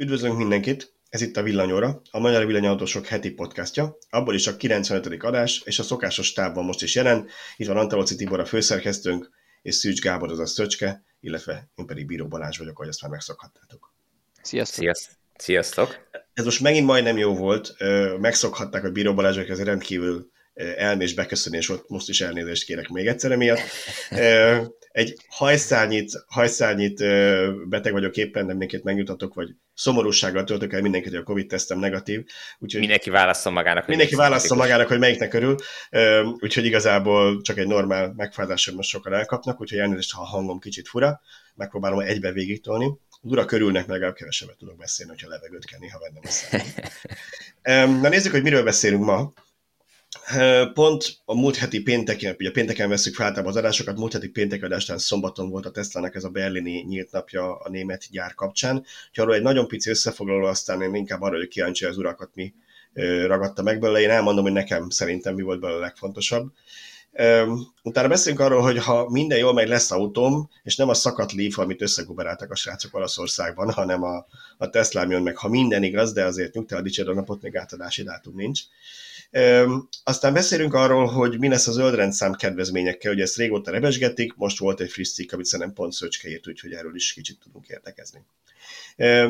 Üdvözlünk mindenkit! Ez itt a Villanyóra, a Magyar Villanyautósok heti podcastja, abból is a 95. adás, és a szokásos távban most is jelen. Itt van Antalóci Tibor a főszerkesztőnk, és Szűcs Gábor az a Szöcske, illetve én pedig Bíró Balázs vagyok, ahogy ezt már megszokhattátok. Sziasztok! Sziasztok! Sziasztok! Ez most megint majdnem jó volt, megszokhatták, hogy Bíró Balázs, ez rendkívül elmés beköszönés volt, most is elnézést kérek még egyszer emiatt. Egy hajszárnyit, hajszárnyit beteg vagyok éppen, nem mindenkit megnyugtatok, vagy szomorúsággal töltök el mindenkit, hogy a Covid-tesztem negatív. Úgyhogy mindenki válasszon magának. Hogy mindenki válasszon magának, hogy melyiknek örül, úgyhogy igazából csak egy normál megfázásom most sokan elkapnak, úgyhogy elnézést, ha a hangom kicsit fura, megpróbálom egybe végig tolni. Ura körülnek, meg legalább kevesebbet tudok beszélni, hogyha levegőt kell néha vennem a Na nézzük, hogy miről beszélünk ma. Pont a múlt heti pénteken, ugye pénteken veszük fel az adásokat, múlt heti péntek adástán szombaton volt a Tesla-nak ez a berlini nyílt napja a német gyár kapcsán. Úgyhogy arról egy nagyon pici összefoglaló, aztán én inkább arra, hogy kíváncsi az urakat mi ragadta meg belőle. Én elmondom, hogy nekem szerintem mi volt belőle a legfontosabb. Utána beszélünk arról, hogy ha minden jól megy, lesz autóm, és nem a szakadt Leaf, amit összeguberáltak a srácok Olaszországban, hanem a, a Tesla jön meg, ha minden igaz, de azért nyugtál a napot, még átadási dátum nincs. Aztán beszélünk arról, hogy mi lesz az zöldrendszám kedvezményekkel, hogy ezt régóta rebesgetik, most volt egy friss cikk, amit szerintem pont Szöcske írt, úgyhogy erről is kicsit tudunk értekezni.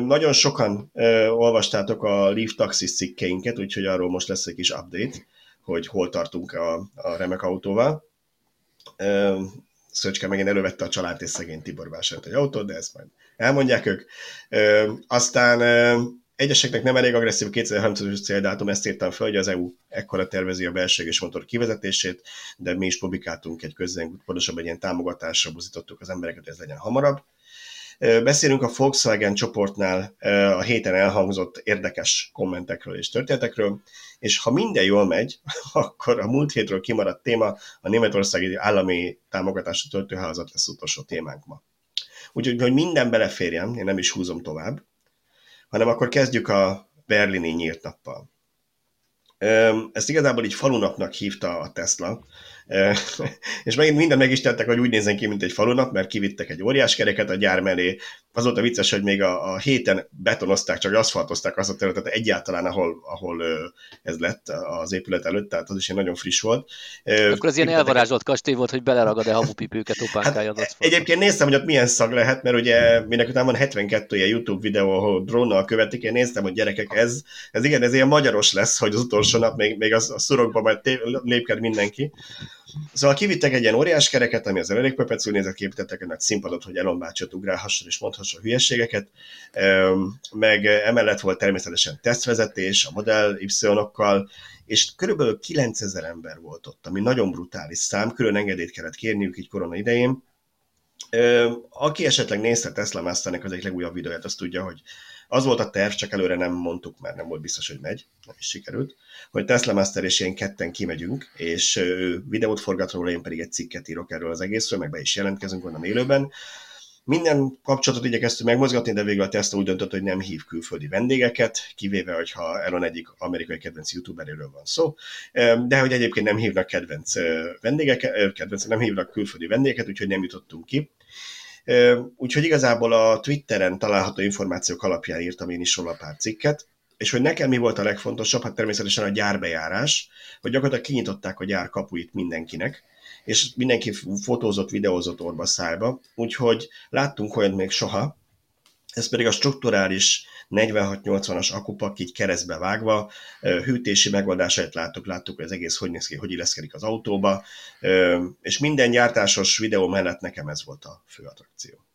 Nagyon sokan olvastátok a Leaf Taxis cikkeinket, úgyhogy arról most lesz egy kis update, hogy hol tartunk a, a remek autóval. Szöcske megint elővette a család és szegény Tibor vásárolt egy autót, de ezt majd elmondják ők. Aztán Egyeseknek nem elég agresszív 2030-as céldátum, ezt írtam fel, hogy az EU ekkora tervezi a belséges motor kivezetését, de mi is publikáltunk egy közben, pontosabb egy ilyen támogatásra buzítottuk az embereket, hogy ez legyen hamarabb. Beszélünk a Volkswagen csoportnál a héten elhangzott érdekes kommentekről és történetekről, és ha minden jól megy, akkor a múlt hétről kimaradt téma a németországi állami támogatású töltőházat lesz utolsó témánk ma. Úgyhogy, hogy minden beleférjen, én nem is húzom tovább, hanem akkor kezdjük a berlini nyílt nappal. Ezt igazából így falunapnak hívta a Tesla, és megint minden meg is tettek, hogy úgy nézzen ki, mint egy falunap, mert kivittek egy óriás kereket a gyár mellé. Az volt a vicces, hogy még a, a héten betonozták, csak aszfaltozták azt a területet egyáltalán, ahol, ahol ez lett az épület előtt, tehát az is egy nagyon friss volt. Akkor az ilyen elvarázsolt kastély volt, hogy beleragad-e hamupipőket, opánkálja hát, az Egyébként néztem, hogy ott milyen szag lehet, mert ugye minek után van 72 ilyen YouTube videó, ahol drónnal követik, én néztem, hogy gyerekek, ez, ez igen, ez ilyen magyaros lesz, hogy az utolsó nap még, még a szurokba majd lépked mindenki. Szóval kivittek egy ilyen óriás kereket, ami az elég pöpecül nézett, képítettek egy nagy színpadot, hogy Elon bácsot ugrálhasson és mondhassa hülyeségeket. Meg emellett volt természetesen tesztvezetés a Model Y-okkal, és körülbelül 9000 ember volt ott, ami nagyon brutális szám, külön engedélyt kellett kérniük így korona idején. Aki esetleg nézte Tesla Masternek az egyik legújabb videóját, azt tudja, hogy az volt a terv, csak előre nem mondtuk, mert nem volt biztos, hogy megy, nem is sikerült, hogy Tesla Master és én ketten kimegyünk, és ő videót forgat róla, én pedig egy cikket írok erről az egészről, meg be is jelentkezünk onnan élőben. Minden kapcsolatot igyekeztünk megmozgatni, de végül a Tesla úgy döntött, hogy nem hív külföldi vendégeket, kivéve, hogyha Elon egyik amerikai kedvenc youtuberéről van szó, de hogy egyébként nem hívnak kedvenc vendégeket, kedvenc, nem hívnak külföldi vendégeket, úgyhogy nem jutottunk ki. Úgyhogy igazából a Twitteren található információk alapján írtam én is róla pár cikket, és hogy nekem mi volt a legfontosabb, hát természetesen a gyárbejárás, hogy gyakorlatilag kinyitották a gyár kapuit mindenkinek, és mindenki fotózott, videózott orba szájba, úgyhogy láttunk olyat még soha, ez pedig a strukturális 46-80-as akupak így keresztbe vágva, hűtési megoldásait láttuk, láttuk, hogy az egész hogy néz ki, hogy illeszkedik az autóba, és minden gyártásos videó mellett nekem ez volt a fő attrakció.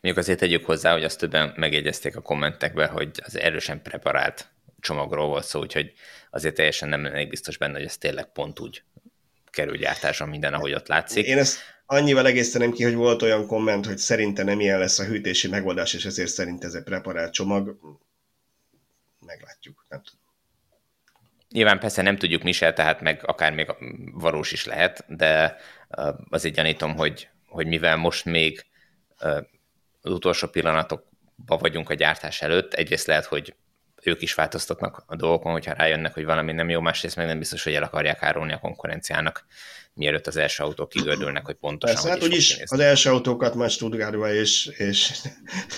Mondjuk azért tegyük hozzá, hogy azt többen megjegyezték a kommentekben, hogy az erősen preparált csomagról volt szó, úgyhogy azért teljesen nem lennék biztos benne, hogy ez tényleg pont úgy kerül gyártásra minden, ahogy ott látszik. Én ezt annyival egésztenem ki, hogy volt olyan komment, hogy szerinte nem ilyen lesz a hűtési megoldás, és ezért szerint ez egy preparált csomag. Meglátjuk, nem tudom. Nyilván persze nem tudjuk mi se, tehát meg akár még valós is lehet, de azért gyanítom, hogy, hogy mivel most még az utolsó pillanatokban vagyunk a gyártás előtt, egyrészt lehet, hogy ők is változtatnak a dolgokon, hogyha rájönnek, hogy valami nem jó, másrészt meg nem biztos, hogy el akarják árulni a konkurenciának, mielőtt az első autók kigördülnek, hogy pontosan Persze, hogy hát úgyis az első autókat már Stuttgartba és, és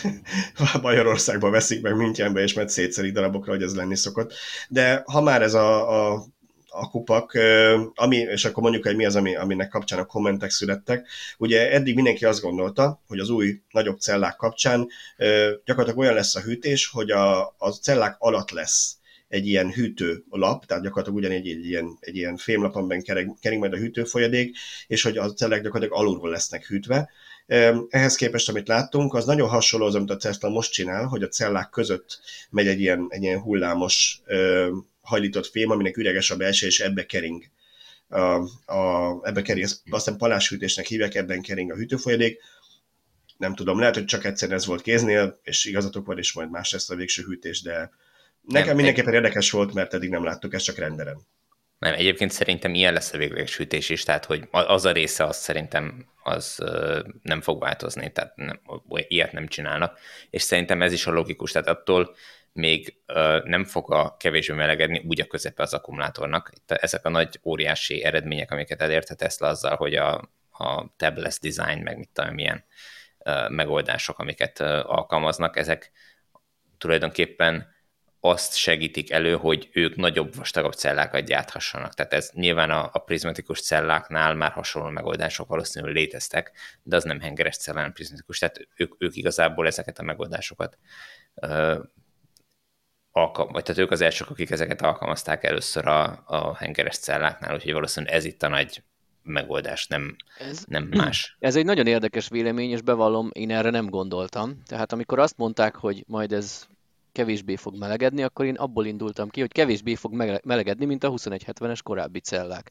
Magyarországba veszik meg Münchenbe, és mert szétszerik darabokra, hogy ez lenni szokott. De ha már ez a, a a kupak, ami, és akkor mondjuk, hogy mi az, ami, aminek kapcsán a kommentek születtek. Ugye eddig mindenki azt gondolta, hogy az új nagyobb cellák kapcsán gyakorlatilag olyan lesz a hűtés, hogy a, a cellák alatt lesz egy ilyen hűtő lap, tehát gyakorlatilag ugyanígy egy, ilyen, egy ilyen fémlap, amiben kering, kering majd a hűtőfolyadék, és hogy a cellák gyakorlatilag alulról lesznek hűtve. Ehhez képest, amit láttunk, az nagyon hasonló az, amit a Tesla most csinál, hogy a cellák között megy egy ilyen, egy ilyen hullámos hajlított fém, aminek üreges a belső, és ebbe kering. A, a, ebbe kering, azt hiszem paláshűtésnek hívják, ebben kering a hűtőfolyadék. Nem tudom, lehet, hogy csak egyszer ez volt kéznél, és igazatok van, és majd más lesz a végső hűtés, de nekem nem, mindenképpen érdekes volt, mert eddig nem láttuk, ezt csak renderen. Nem, egyébként szerintem ilyen lesz a végleges hűtés is, tehát hogy az a része az szerintem az nem fog változni, tehát nem, ilyet nem csinálnak, és szerintem ez is a logikus, tehát attól még nem fog a kevésbé melegedni úgy a közepe az akkumulátornak. Ezek a nagy óriási eredmények, amiket elért a Tesla azzal, hogy a, a tabless design, meg mit tudom, milyen megoldások, amiket alkalmaznak, ezek tulajdonképpen azt segítik elő, hogy ők nagyobb, vastagabb cellákat gyárthassanak. Tehát ez nyilván a, a prizmatikus celláknál már hasonló megoldások valószínűleg léteztek, de az nem hengeres cellán, prizmatikus. Tehát ők, ők igazából ezeket a megoldásokat alkalm, vagy tehát ők az elsők, akik ezeket alkalmazták először a, a hengeres celláknál, úgyhogy valószínűleg ez itt a nagy megoldás, nem, ez, nem más. Ez egy nagyon érdekes vélemény, és bevallom, én erre nem gondoltam. Tehát amikor azt mondták, hogy majd ez kevésbé fog melegedni, akkor én abból indultam ki, hogy kevésbé fog melegedni, mint a 2170-es korábbi cellák.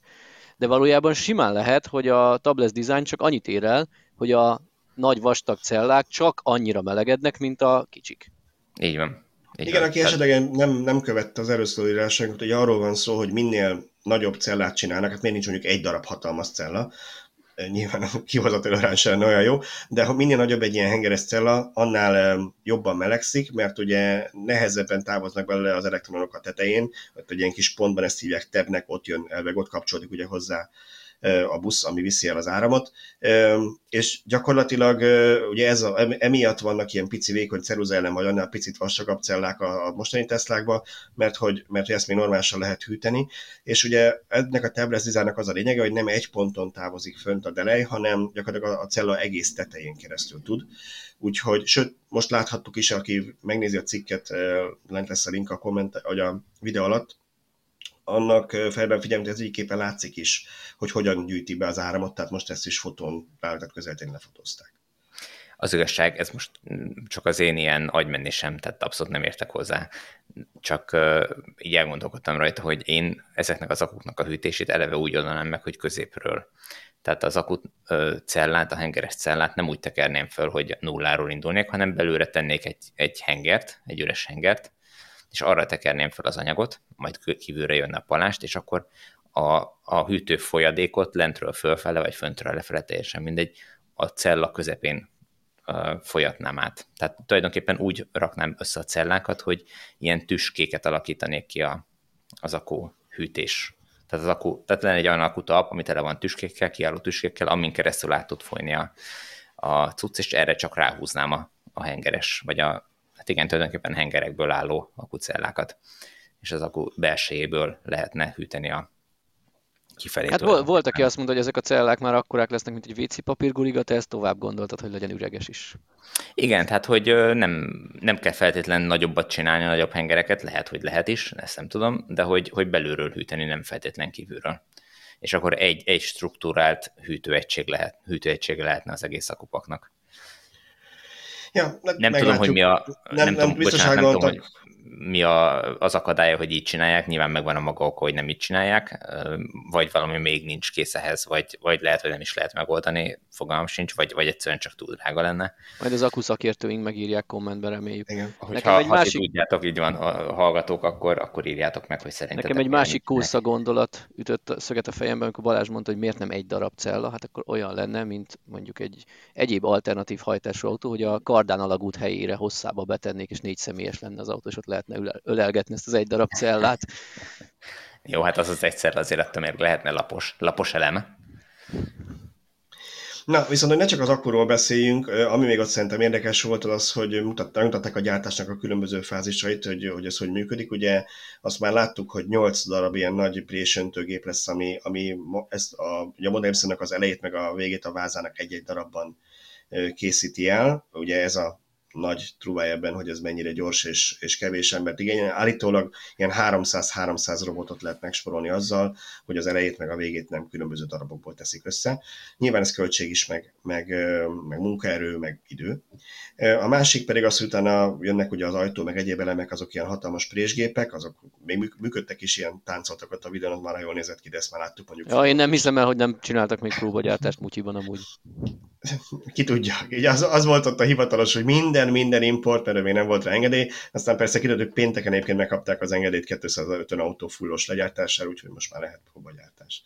De valójában simán lehet, hogy a tabless design csak annyit ér el, hogy a nagy vastag cellák csak annyira melegednek, mint a kicsik. Így van. Igen, van. aki esetleg nem, nem követte az előszólírásunkat, hogy arról van szó, hogy minél nagyobb cellát csinálnak, hát miért nincs mondjuk egy darab hatalmas cella, nyilván a kihozatali arány sem olyan jó, de ha minél nagyobb egy ilyen hengeres cella, annál jobban melegszik, mert ugye nehezebben távoznak belőle az elektronok a tetején, ott egy ilyen kis pontban ezt hívják tebnek, ott jön elveg, ott kapcsolódik ugye hozzá a busz, ami viszi el az áramot, és gyakorlatilag ugye ez a, emiatt vannak ilyen pici vékony ceruza ellen, vagy annál picit vastagabb cellák a, a mostani Teslákban, mert hogy, mert hogy ezt még normálisan lehet hűteni, és ugye ennek a tabless az a lényege, hogy nem egy ponton távozik fönt a delej, hanem gyakorlatilag a, a cella egész tetején keresztül tud. Úgyhogy, sőt, most láthattuk is, aki megnézi a cikket, lent lesz a link a komment, vagy a videó alatt, annak felben figyelmet, ez így képen látszik is, hogy hogyan gyűjti be az áramot, tehát most ezt is fotón beállított közeltén lefotózták. Az igazság, ez most csak az én ilyen agymenésem, tehát abszolút nem értek hozzá. Csak uh, így elgondolkodtam rajta, hogy én ezeknek az akuknak a hűtését eleve úgy oldanám meg, hogy középről. Tehát az akut uh, cellát, a hengeres cellát nem úgy tekerném föl, hogy nulláról indulnék, hanem belőle tennék egy, egy hengert, egy üres hengert, és arra tekerném fel az anyagot, majd kívülre jönne a palást, és akkor a, a hűtő folyadékot lentről fölfele, vagy föntről lefele, teljesen mindegy, a cella közepén folyatnám át. Tehát tulajdonképpen úgy raknám össze a cellákat, hogy ilyen tüskéket alakítanék ki a, az akó hűtés. Tehát, az akku, tehát lenne egy olyan akutalp, ami tele van tüskékkel, kiálló tüskékkel, amin keresztül át tud folyni a, a cucc, és erre csak ráhúznám a, a hengeres, vagy a, hát igen, tulajdonképpen hengerekből álló akucellákat, és az akku belsejéből lehetne hűteni a kifelé. Hát volt, volt, aki azt mondta, hogy ezek a cellák már akkorák lesznek, mint egy WC papírguliga, te ezt tovább gondoltad, hogy legyen üreges is. Igen, tehát hogy nem, nem kell feltétlenül nagyobbat csinálni, nagyobb hengereket, lehet, hogy lehet is, ezt nem tudom, de hogy, hogy belülről hűteni, nem feltétlen kívülről. És akkor egy, egy struktúrált hűtőegység lehet, hűtőegység lehetne az egész akupaknak. Ja, nem tudom, hogy mi a... Nem, nem, nem, tudom, bocsánat, nem tudom, hogy mi a, az akadálya, hogy így csinálják, nyilván megvan a maga oka, hogy nem így csinálják, vagy valami még nincs kész ehhez, vagy, vagy lehet, hogy nem is lehet megoldani, fogalmam sincs, vagy, vagy egyszerűen csak túl drága lenne. Majd az akku szakértőink megírják kommentbe, reméljük. Igen. Hogyha, egy ha másik... tudjátok, így van a hallgatók, akkor, akkor írjátok meg, hogy szerintetek. Nekem egy másik kósza gondolat ütött a szöget a fejemben, amikor Balázs mondta, hogy miért nem egy darab cella, hát akkor olyan lenne, mint mondjuk egy egyéb alternatív hajtású autó, hogy a Bardán alagút helyére hosszába betennék, és négy személyes lenne az autó, és ott lehetne ölelgetni ezt az egy darab cellát. Jó, hát az az egyszer azért attól még lehetne lapos, lapos eleme. Na, viszont hogy ne csak az akkuról beszéljünk, ami még ott szerintem érdekes volt az, hogy mutatták, mutatták a gyártásnak a különböző fázisait, hogy, hogy ez hogy működik. Ugye azt már láttuk, hogy 8 darab ilyen nagy présöntőgép lesz, ami, ami ezt a, a Model az elejét meg a végét a vázának egy-egy darabban készíti el. Ugye ez a nagy trúvája ebben, hogy ez mennyire gyors és, és kevés embert igényel. Állítólag ilyen 300-300 robotot lehet megsporolni azzal, hogy az elejét meg a végét nem különböző darabokból teszik össze. Nyilván ez költség is, meg, meg, meg munkaerő, meg idő. A másik pedig az, hogy utána jönnek ugye az ajtó, meg egyéb elemek, azok ilyen hatalmas présgépek, azok még működtek is ilyen táncoltakat a videón, már jól nézett ki, de ezt már láttuk mondjuk. Ja, én nem hiszem el, hogy nem csináltak még próbagyártást Mutyiban amúgy. Ki tudja. Így az, az volt ott a hivatalos, hogy minden, minden import, mert még nem volt rá engedély. Aztán persze kiderült, hogy pénteken egyébként megkapták az engedélyt 250 autó fullos legyártására, úgyhogy most már lehet próbagyártás.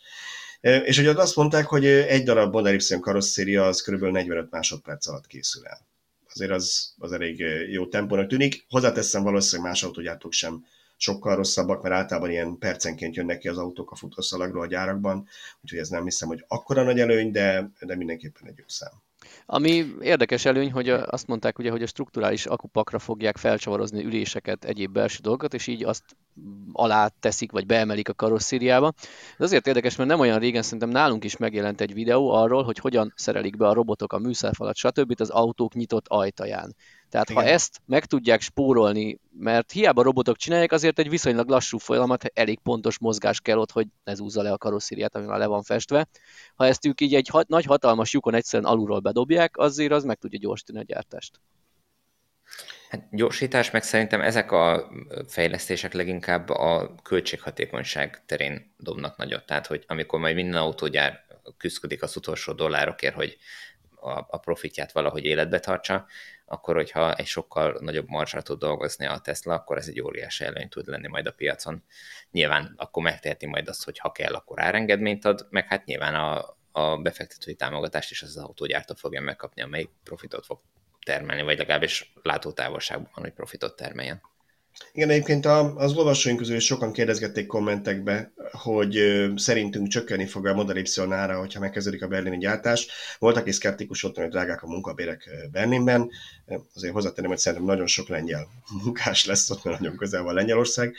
És ugye azt mondták, hogy egy darab Model Y karosszéria az kb. 45 másodperc alatt készül el azért az, az elég jó tempónak tűnik. Hozzáteszem, valószínűleg más autógyártók sem sokkal rosszabbak, mert általában ilyen percenként jönnek ki az autók a futószalagról a gyárakban, úgyhogy ez nem hiszem, hogy akkora nagy előny, de, de mindenképpen egy jó szám. Ami érdekes előny, hogy azt mondták ugye, hogy a strukturális akupakra fogják felcsavarozni üléseket, egyéb belső dolgokat, és így azt alá teszik, vagy beemelik a karosszériába. Ez azért érdekes, mert nem olyan régen szerintem nálunk is megjelent egy videó arról, hogy hogyan szerelik be a robotok a műszerfalat, stb. az autók nyitott ajtaján. Tehát Igen. ha ezt meg tudják spórolni, mert hiába robotok csinálják, azért egy viszonylag lassú folyamat, elég pontos mozgás kell ott, hogy ne zúzza le a karosszériát, ami már le van festve. Ha ezt ők így egy hat, nagy hatalmas lyukon egyszerűen alulról bedobják, azért az meg tudja gyorsítani a gyártást. Hát gyorsítás, meg szerintem ezek a fejlesztések leginkább a költséghatékonyság terén dobnak nagyot. Tehát, hogy amikor majd minden autógyár küzdik az utolsó dollárokért, hogy a, a profitját valahogy életbe tartsa, akkor hogyha egy sokkal nagyobb marsra tud dolgozni a Tesla, akkor ez egy óriási előny tud lenni majd a piacon. Nyilván akkor megteheti majd azt, hogy ha kell, akkor árengedményt ad, meg hát nyilván a, a befektetői támogatást is az, autógyártó fogja megkapni, amelyik profitot fog termelni, vagy legalábbis látótávolságban van, hogy profitot termeljen. Igen, egyébként az olvasóink közül is sokan kérdezgették kommentekbe, hogy szerintünk csökkenni fog a Model Y ára, hogyha megkezdődik a berlini gyártás. Volt, aki szkeptikus volt, hogy drágák a munkabérek Berlinben. Azért hozzátenném, hogy szerintem nagyon sok lengyel munkás lesz ott, mert nagyon közel van Lengyelország.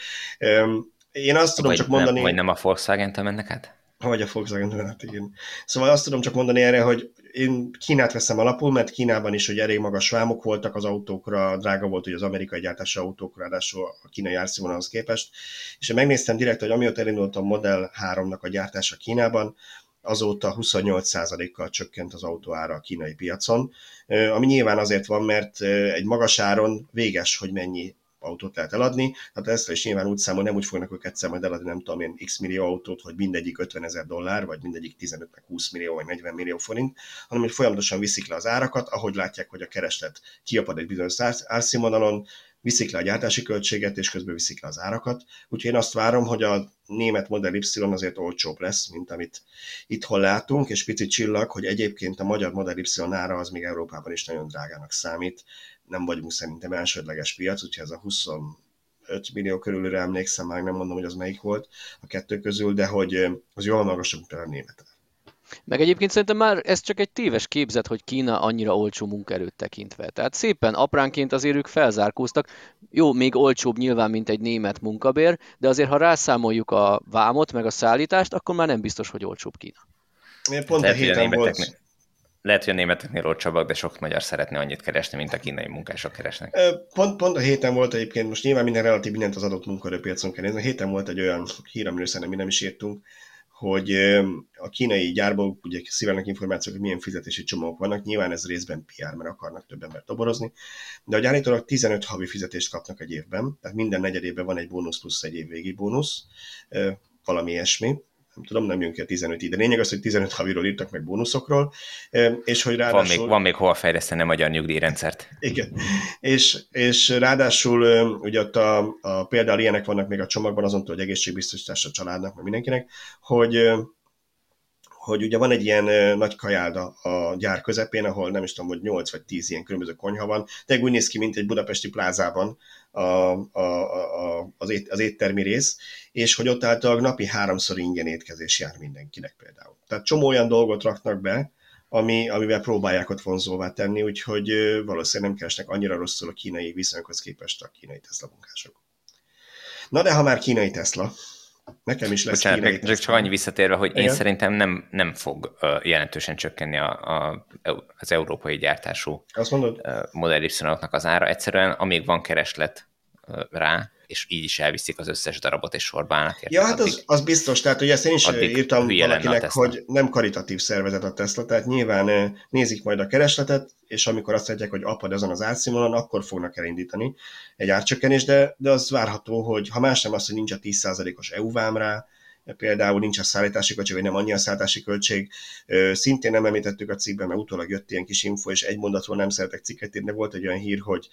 Én azt tudom vagy csak mondani... Nem, vagy nem a Volkswagen-től mennek át? Vagy a Volkswagen hát igen. Szóval azt tudom csak mondani erre, hogy én Kínát veszem alapul, mert Kínában is hogy elég magas vámok voltak az autókra, drága volt hogy az amerikai gyártású autókra, ráadásul a kínai árszínvonalhoz képest. És én megnéztem direkt, hogy amióta elindult a Model 3-nak a gyártása Kínában, azóta 28%-kal csökkent az autó ára a kínai piacon, ami nyilván azért van, mert egy magas áron véges, hogy mennyi autót lehet eladni. Hát ezt is nyilván úgy számol, nem úgy fognak ők egyszer majd eladni, nem tudom én, x millió autót, hogy mindegyik 50 ezer dollár, vagy mindegyik 15 meg 20 millió, vagy 40 millió forint, hanem hogy folyamatosan viszik le az árakat, ahogy látják, hogy a kereslet kiapad egy bizonyos árszínvonalon, viszik le a gyártási költséget, és közben viszik le az árakat. Úgyhogy én azt várom, hogy a német Model Y azért olcsóbb lesz, mint amit itthon látunk, és picit csillag, hogy egyébként a magyar Model Y ára az még Európában is nagyon drágának számít nem vagyunk szerintem elsődleges piac, úgyhogy ez a 25 millió körülre emlékszem, már nem mondom, hogy az melyik volt a kettő közül, de hogy az jól magasabb, mint a német. Meg egyébként szerintem már ez csak egy téves képzet, hogy Kína annyira olcsó munkaerőt tekintve. Tehát szépen apránként azért ők felzárkóztak. Jó, még olcsóbb nyilván, mint egy német munkabér, de azért ha rászámoljuk a vámot, meg a szállítást, akkor már nem biztos, hogy olcsóbb Kína. Pont a héten volt, lehet, hogy a németeknél olcsóbbak, de sok magyar szeretne annyit keresni, mint a kínai munkások keresnek. Pont, pont a héten volt egyébként, most nyilván minden relatív mindent az adott munkaerőpiacon kell nézni. A héten volt egy olyan hír, amiről szerintem mi nem is írtunk, hogy a kínai gyárból ugye szívelnek információk, hogy milyen fizetési csomagok vannak. Nyilván ez részben PR, mert akarnak több embert toborozni, de a gyártóak 15 havi fizetést kapnak egy évben, tehát minden negyedében van egy bónusz plusz egy évvégi bónusz, valami ilyesmi nem tudom, nem jön ki a 15 ide. Lényeg az, hogy 15 haviról írtak meg bónuszokról, és hogy ráadásul... Van még, van még hol fejleszteni a magyar nyugdíjrendszert. Igen, és, és ráadásul ugye ott a, a például ilyenek vannak még a csomagban, azon hogy egészségbiztosítás a családnak, meg mindenkinek, hogy hogy ugye van egy ilyen nagy kajálda a gyár közepén, ahol nem is tudom, hogy 8 vagy 10 ilyen különböző konyha van, de úgy néz ki, mint egy budapesti plázában a, a, a, az, ét, az éttermi rész, és hogy ott általában napi háromszor ingyen étkezés jár mindenkinek például. Tehát csomó olyan dolgot raknak be, ami, amivel próbálják ott vonzóvá tenni, úgyhogy valószínűleg nem keresnek annyira rosszul a kínai viszonyokhoz képest a kínai Tesla munkások. Na de ha már kínai Tesla, Nekem is lesz Bocsánat, kínai csak, csak annyi visszatérve, hogy Igen? én szerintem nem, nem fog jelentősen csökkenni a, a, az európai gyártású Azt mondod? Model y az ára. Egyszerűen amíg van kereslet rá, és így is elviszik az összes darabot, és sorba állnak. Érte, ja, hát az, az biztos, tehát ugye ezt én is írtam valakinek, hogy nem karitatív szervezet a Tesla, tehát nyilván nézik majd a keresletet, és amikor azt mondják, hogy apad azon az átszínvonalon, akkor fognak elindítani egy árcsökkenés, de, de az várható, hogy ha más nem az, hogy nincs a 10%-os EU vám rá, például nincs a szállítási költség, vagy nem annyi a szállítási költség. Szintén nem említettük a cikkben, mert utólag jött ilyen kis info, és egy mondatról nem szeretek cikket írni, volt egy olyan hír, hogy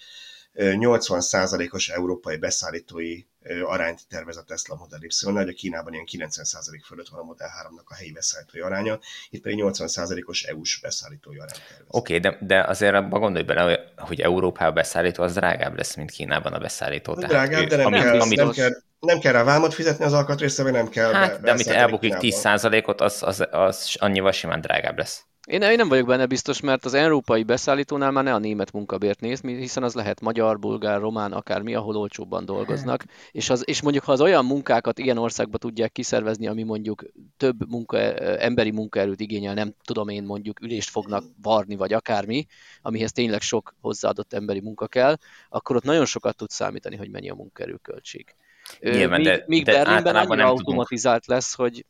80%-os európai beszállítói arányt tervez a Tesla Model y hogy a Kínában ilyen 90% fölött van a Model 3-nak a helyi beszállítói aránya, itt pedig 80%-os EU-s beszállítói arányt tervez. Oké, okay, de, de azért abban gondolj bele, hogy Európában beszállító az drágább lesz, mint Kínában a beszállító. Tehát drágább, ő, de nem, ami, kell, amit nem, kell, nem kell rá vámot fizetni az alkatrészre, vagy nem kell. Hát, be, de amit elbukik 10%-ot, az, az, az annyival simán drágább lesz. Én, én nem vagyok benne biztos, mert az európai beszállítónál már ne a német munkabért néz, hiszen az lehet magyar, bulgár, román, akármi, ahol olcsóbban dolgoznak. És, az, és mondjuk, ha az olyan munkákat ilyen országba tudják kiszervezni, ami mondjuk több munka, emberi munkaerőt igényel, nem tudom én mondjuk ülést fognak varni, vagy akármi, amihez tényleg sok hozzáadott emberi munka kell, akkor ott nagyon sokat tud számítani, hogy mennyi a munkaerőköltség. Nyilván, míg, de, míg de Berlinben annyira automatizált tudunk. lesz, hogy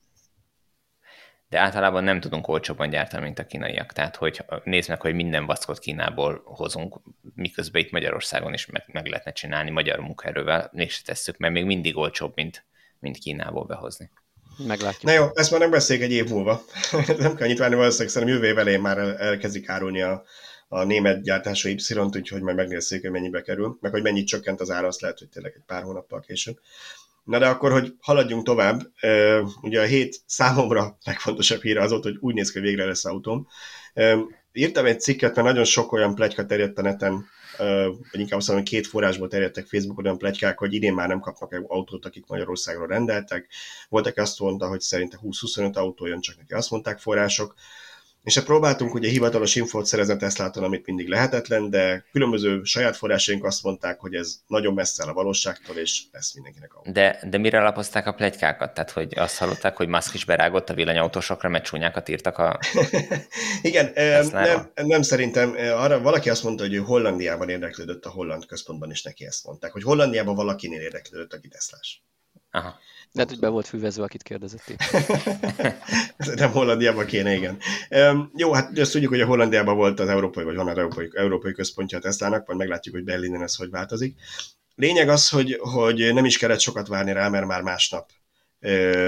de általában nem tudunk olcsóbban gyártani, mint a kínaiak. Tehát, hogy nézd meg, hogy minden vackot Kínából hozunk, miközben itt Magyarországon is meg, meg lehetne csinálni magyar munkaerővel, mégse tesszük, mert még mindig olcsóbb, mint, mint Kínából behozni. Meglátjuk. Na jó, ezt már nem beszéljük egy év múlva. nem kell várni, valószínűleg szerintem jövő év elején már elkezdik árulni a, a német gyártású Y-t, úgyhogy majd megnézzük, hogy mennyibe kerül, meg hogy mennyit csökkent az ára, azt lehet, hogy tényleg egy pár hónappal később. Na de akkor, hogy haladjunk tovább, ugye a hét számomra legfontosabb híre az volt, hogy úgy néz ki, hogy végre lesz autóm. Írtam egy cikket, mert nagyon sok olyan plegyka terjedt a neten, vagy inkább azt mondom, hogy két forrásból terjedtek Facebookon olyan plegykák, hogy idén már nem kapnak autót, akik Magyarországról rendeltek. Voltak azt mondta, hogy szerinte 20-25 autó jön, csak neki azt mondták források. És hát próbáltunk ugye hivatalos infót szerezni Teslától, amit mindig lehetetlen, de különböző saját forrásaink azt mondták, hogy ez nagyon messze a valóságtól, és lesz mindenkinek autó. De, de mire alapozták a plegykákat? Tehát, hogy azt hallották, hogy Musk is berágott a villanyautósokra, mert csúnyákat írtak a Igen, nem, nem szerintem. Arra valaki azt mondta, hogy ő Hollandiában érdeklődött a holland központban, és neki ezt mondták, hogy Hollandiában valakinél érdeklődött, aki Teslás. Aha. Lehet, hogy be volt fűvezve, akit kérdezett Nem Hollandiában kéne, igen. Um, jó, hát azt tudjuk, hogy a Hollandiában volt az európai, vagy honnan európai, európai központja a Teslának, majd meglátjuk, hogy Berlinen ez hogy változik. Lényeg az, hogy, hogy nem is kellett sokat várni rá, mert már másnap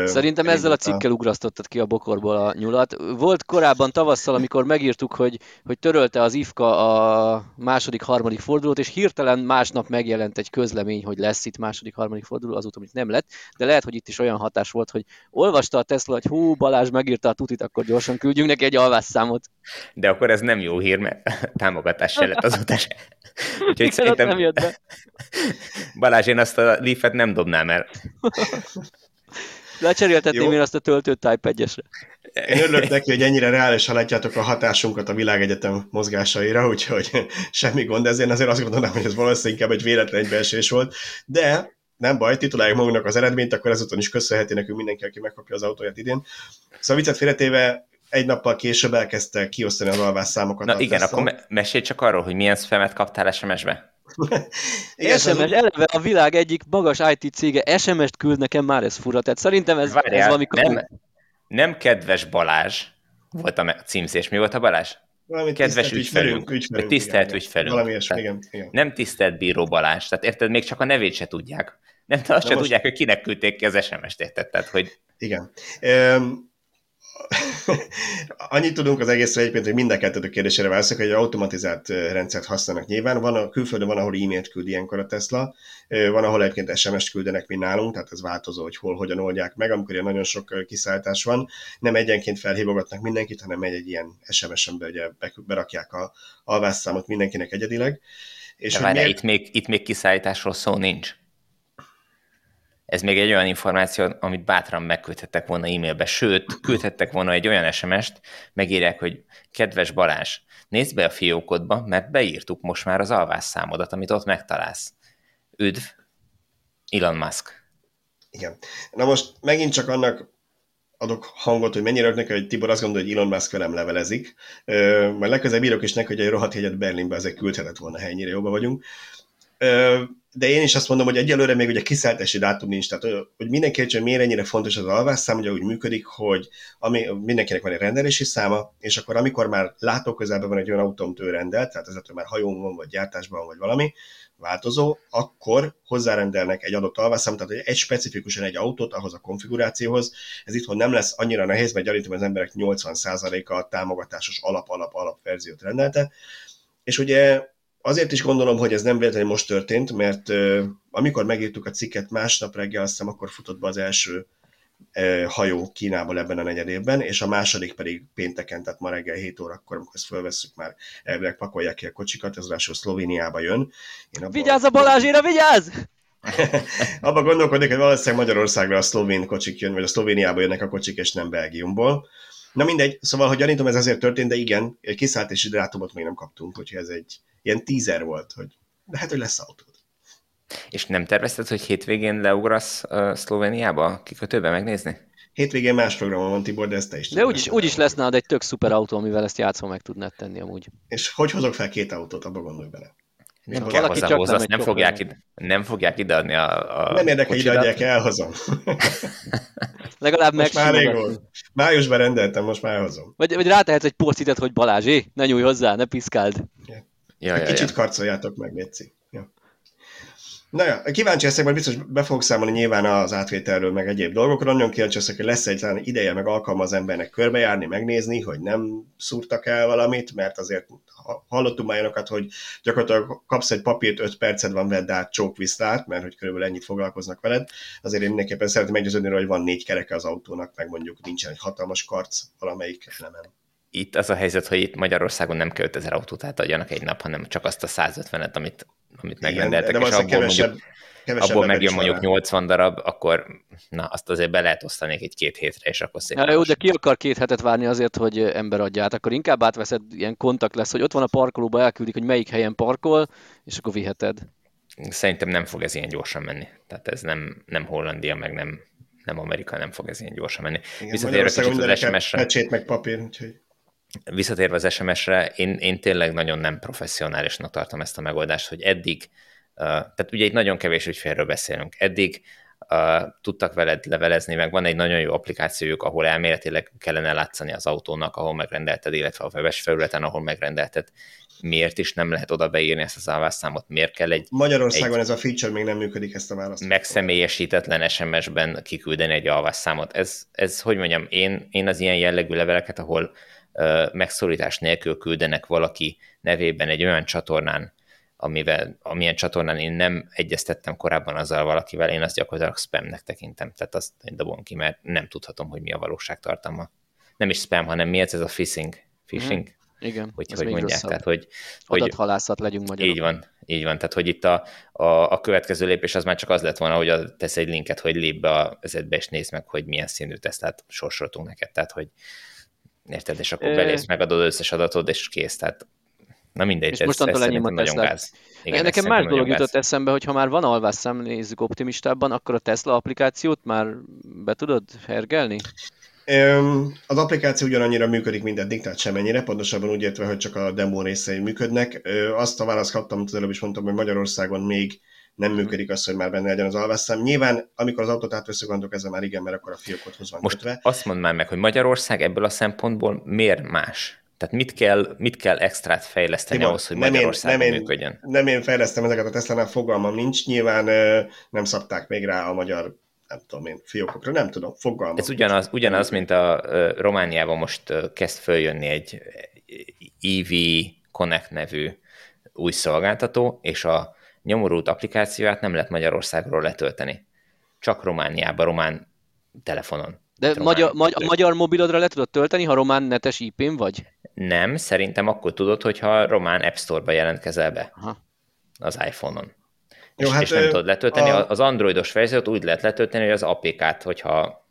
Szerintem ezzel a cikkel ugrasztottad ki a bokorból a nyulat. Volt korábban tavasszal, amikor megírtuk, hogy, hogy törölte az IFKA a második, harmadik fordulót, és hirtelen másnap megjelent egy közlemény, hogy lesz itt második, harmadik forduló, azóta még nem lett, de lehet, hogy itt is olyan hatás volt, hogy olvasta a Tesla, hogy hú, Balázs megírta a tutit, akkor gyorsan küldjünk neki egy alvásszámot. De akkor ez nem jó hír, mert támogatás se lett azóta se. Úgyhogy szerintem... nem jött be. Balázs, én azt a Leaf-et nem dobnám el. Lecseréltetném én azt a töltőt Type 1-esre. Én örülök neki, hogy ennyire reálisan látjátok a hatásunkat a világegyetem mozgásaira, úgyhogy semmi gond, ezért azért azt gondolom, hogy ez valószínűleg inkább egy véletlen egybeesés volt, de nem baj, tituláljuk magunknak az eredményt, akkor ezúton is köszönheti nekünk mindenki, aki megkapja az autóját idén. Szóval viccet félretéve egy nappal később elkezdte kiosztani az alvás számokat. Na igen, akkor me- mesélj csak arról, hogy milyen spamet kaptál SMS-be. Igen, SMS, az... eleve a világ egyik magas IT cége SMS-t küld nekem, már ez fura. Tehát szerintem ez, Várjál, ez valami... Nem, nem kedves Balázs volt a címzés. Mi volt a Balázs? Valami kedves ügyfelünk, ügyfelünk, tisztelt igen, ügyfelünk. Valami ilyesmi, igen, igen. Nem tisztelt bíró Balázs. Tehát érted, még csak a nevét se tudják. Nem, azt se most... tudják, hogy kinek küldték ki az SMS-t, érted? Tehát, hogy... Igen. Um, annyit tudunk az egészről egyébként, hogy mind a kettő kérdésére válaszok, hogy egy automatizált rendszert használnak nyilván. Van a külföldön van, ahol e-mailt küld ilyenkor a Tesla, van, ahol egyébként SMS-t küldenek, mint nálunk, tehát ez változó, hogy hol, hogyan oldják meg, amikor ilyen nagyon sok kiszállítás van. Nem egyenként felhívogatnak mindenkit, hanem megy egy ilyen SMS-en be, ugye berakják a alvásszámot mindenkinek egyedileg. És De miért... itt, még, itt még kiszállításról szó nincs ez még egy olyan információ, amit bátran megküldhettek volna e-mailbe, sőt, küldhettek volna egy olyan SMS-t, megírják, hogy kedves Balázs, nézd be a fiókodba, mert beírtuk most már az alvásszámodat, amit ott megtalálsz. Üdv, Elon Musk. Igen. Na most megint csak annak adok hangot, hogy mennyire örülnek, hogy Tibor azt gondolja, hogy Elon Musk velem levelezik. Majd legközelebb írok is neki, hogy egy rohadt jegyet Berlinbe ezek küldhetett volna, ha ennyire jobban vagyunk de én is azt mondom, hogy egyelőre még ugye kiszállítási dátum nincs, tehát hogy mindenki értsen, hogy miért ennyire fontos az alvásszám, ugye úgy működik, hogy ami, mindenkinek van egy rendelési száma, és akkor amikor már látóközelben van egy olyan autó, amit ő rendelt, tehát ez már hajón van, vagy gyártásban van, vagy valami, változó, akkor hozzárendelnek egy adott alvásszám, tehát egy specifikusan egy autót ahhoz a konfigurációhoz. Ez itthon nem lesz annyira nehéz, mert gyanítom, az emberek 80%-a a támogatásos alap-alap-alap verziót rendelte. És ugye Azért is gondolom, hogy ez nem véletlenül most történt, mert uh, amikor megírtuk a cikket másnap reggel, azt hiszem akkor futott be az első uh, hajó Kínából ebben a negyedévben, és a második pedig pénteken, tehát ma reggel 7 órakor, amikor ezt fölveszünk, már elvileg pakolják ki a kocsikat, ez ráadásul Szlovéniába jön. Én vigyázz a Balázsére, vigyázz! abba gondolkodik, hogy valószínűleg Magyarországra a szlovén kocsik jön, vagy a Szlovéniába jönnek a kocsik, és nem Belgiumból. Na mindegy, szóval, hogy gyanítom ez azért történt, de igen, egy kiszállítási dátumot még nem kaptunk, úgyhogy ez egy ilyen teaser volt, hogy de hát, hogy lesz autód. És nem tervezted, hogy hétvégén leugrasz uh, Szlovéniába kikötőbe megnézni? Hétvégén más programon van, Tibor, de ezt te is De úgyis, úgyis lesz nálad egy tök szuper autó, amivel ezt játszva meg tudnád tenni amúgy. És hogy hozok fel két autót, abba gondolj bele. Nem kell hozzá, csak hozzá, nem, nem, fogják ide, nem fogják ideadni a, a Nem érdekel, ide adják, elhozom. Legalább most már rég volt. Májusban rendeltem, most már elhozom. Vagy, vagy rátehetsz egy porcitet, hogy Balázsé, ne nyújj hozzá, ne piszkáld. Yeah. Ja, ja, Kicsit ja. karcoljátok meg, Léci. Ja. Na ja, kíváncsi leszek, majd biztos be fogok számolni nyilván az átvételről, meg egyéb dolgokról. Nagyon kíváncsi leszek, hogy lesz egy ideje, meg alkalma az embernek körbejárni, megnézni, hogy nem szúrtak el valamit, mert azért hallottunk már olyanokat, hogy gyakorlatilag kapsz egy papírt, 5 percet van, vedd át csókvisztát, mert hogy körülbelül ennyit foglalkoznak veled. Azért én mindenképpen szeretném meggyőződni, hogy van négy kereke az autónak, meg mondjuk nincsen egy hatalmas karc valamelyik elemen itt az a helyzet, hogy itt Magyarországon nem kell 5000 autót átadjanak egy nap, hanem csak azt a 150-et, amit, amit megrendeltek, és abból kevesebb, mondjuk, kevesebb abból megjön mondjuk 80 darab, akkor na, azt azért be lehet osztani egy két hétre, és akkor szépen. Ja, jó, de ki akar két hetet várni azért, hogy ember adja át, akkor inkább átveszed, ilyen kontakt lesz, hogy ott van a parkolóba, elküldik, hogy melyik helyen parkol, és akkor viheted. Szerintem nem fog ez ilyen gyorsan menni. Tehát ez nem, nem Hollandia, meg nem, nem Amerika, nem fog ez ilyen gyorsan menni. Visszatérve kicsit az SMS-re. meg papír, úgyhogy visszatérve az SMS-re, én, én tényleg nagyon nem professzionálisnak tartom ezt a megoldást, hogy eddig, tehát ugye itt nagyon kevés ügyfélről beszélünk, eddig uh, tudtak veled levelezni, meg van egy nagyon jó applikációjuk, ahol elméletileg kellene látszani az autónak, ahol megrendelted, illetve a webes felületen, ahol megrendelted. Miért is nem lehet oda beírni ezt az állásszámot? Miért kell egy... Magyarországon egy ez a feature még nem működik ezt a választ. Megszemélyesítetlen SMS-ben kiküldeni egy alvásszámot. Ez, ez, hogy mondjam, én, én az ilyen jellegű leveleket, ahol megszólítás nélkül küldenek valaki nevében egy olyan csatornán, amivel, amilyen csatornán én nem egyeztettem korábban azzal valakivel, én azt gyakorlatilag spamnek tekintem. Tehát azt dobom ki, mert nem tudhatom, hogy mi a valóság tartalma. Nem is spam, hanem mi ez, ez a phishing? Phishing? Mm. Igen, hogy, hogy mondják, rosszabb. tehát hogy, hogy adathalászat legyünk magyarok. Így van, így van, tehát hogy itt a, a, a következő lépés az már csak az lett volna, hogy a, tesz egy linket, hogy lép be a vezetbe, és nézd meg, hogy milyen színű tesztát sorsoltunk neked, tehát hogy, Érted? És akkor belépsz, megadod összes adatod, és kész. Tehát Na mindegy, és ez, mostantól ennyi nagyon Tesla. gáz. Igen, Nekem más dolog jutott gáz. eszembe, hogy ha már van alvásszám, nézzük optimistában, akkor a Tesla applikációt már be tudod hergelni? Az applikáció ugyanannyira működik, mint eddig, tehát semennyire, pontosabban úgy értve, hogy csak a demo részei működnek. Azt a választ kaptam, amit az előbb is mondtam, hogy Magyarországon még nem működik az, hogy már benne legyen az alvásszám. Nyilván, amikor az autót átveszünk, gondolok ezzel már igen, mert akkor a fiókothoz van Most kötve. azt mondd már meg, hogy Magyarország ebből a szempontból miért más? Tehát mit kell, mit kell extrát fejleszteni Tibor, ahhoz, hogy nem Magyarországon én, nem működjön? Én, nem én fejlesztem ezeket a Tesla-nál, fogalmam nincs. Nyilván nem szabták még rá a magyar nem tudom én, fiókokra, nem tudom, fogalmam. Ez ugyanaz, ugyanaz mint a Romániában most kezd följönni egy EV Connect nevű új szolgáltató, és a nyomorult applikációját nem lehet Magyarországról letölteni. Csak Romániában, román telefonon. De román magyar, magy- a magyar mobilodra le tudod tölteni, ha román netes IP-n vagy? Nem, szerintem akkor tudod, hogyha román App Store-ba jelentkezel be Aha. az iPhone-on. Jó, és, hát és nem tudod letölteni. A... Az androidos verziót úgy lehet letölteni, hogy az APK-t, hogyha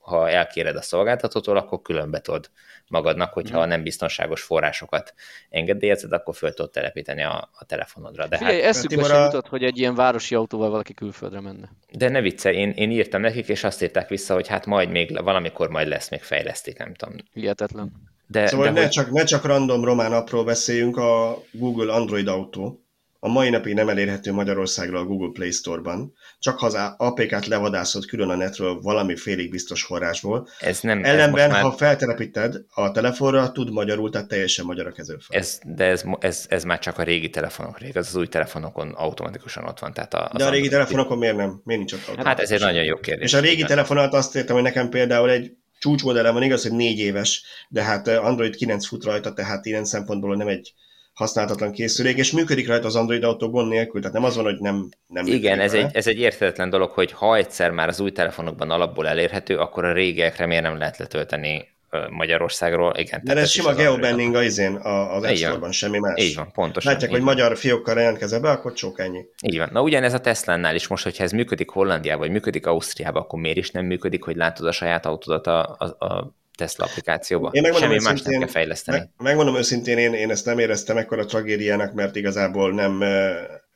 ha elkéred a szolgáltatótól, akkor különbe tudod magadnak, hogyha mm. nem biztonságos forrásokat engedélyezed, akkor föl tudod telepíteni a, a telefonodra. De Figyelj, hát, eszükbe sem jutott, hogy egy ilyen városi autóval valaki külföldre menne. De ne vicce, én, én írtam nekik, és azt írták vissza, hogy hát majd még valamikor majd lesz, még fejlesztik, nem tudom. Hihetetlen. De, szóval de ne, hogy... csak, ne csak random román apról beszéljünk, a Google Android autó, a mai napig nem elérhető Magyarországról a Google Play Store-ban, csak ha az APK-t levadászott külön a netről valami félig biztos forrásból. Ez nem, Ellenben, ez már... ha feltelepíted a telefonra, tud magyarul, tehát teljesen magyar a kezelőfel. Ez, de ez, ez, ez, már csak a régi telefonok rég, az az új telefonokon automatikusan ott van. Tehát a, de a régi telefonokon miért nem? Miért nincs ott? Hát ez egy nagyon jó kérdés. És a régi telefonat azt értem, hogy nekem például egy csúcsmodellem van, igaz, hogy négy éves, de hát Android 9 fut rajta, tehát ilyen szempontból nem egy használhatatlan készülék, és működik rajta az Android autó gond nélkül, tehát nem az van, hogy nem, nem Igen, ez egy, ez egy érthetetlen dolog, hogy ha egyszer már az új telefonokban alapból elérhető, akkor a régiekre miért nem lehet letölteni Magyarországról. Igen, De ez sima geobanning az izén, az App semmi más. Így van, pontosan. Látják, hogy van. magyar fiókkal jelentkezel be, akkor csók ennyi. Így van. Na ugyanez a Tesla-nál is most, hogyha ez működik Hollandiában, vagy működik Ausztriában, akkor miért is nem működik, hogy látod a saját autódat a, a, a Tesla applikációba. Én Semmi más nem kell fejleszteni. Meg, megmondom őszintén, én, én ezt nem éreztem ekkora tragédiának, mert igazából nem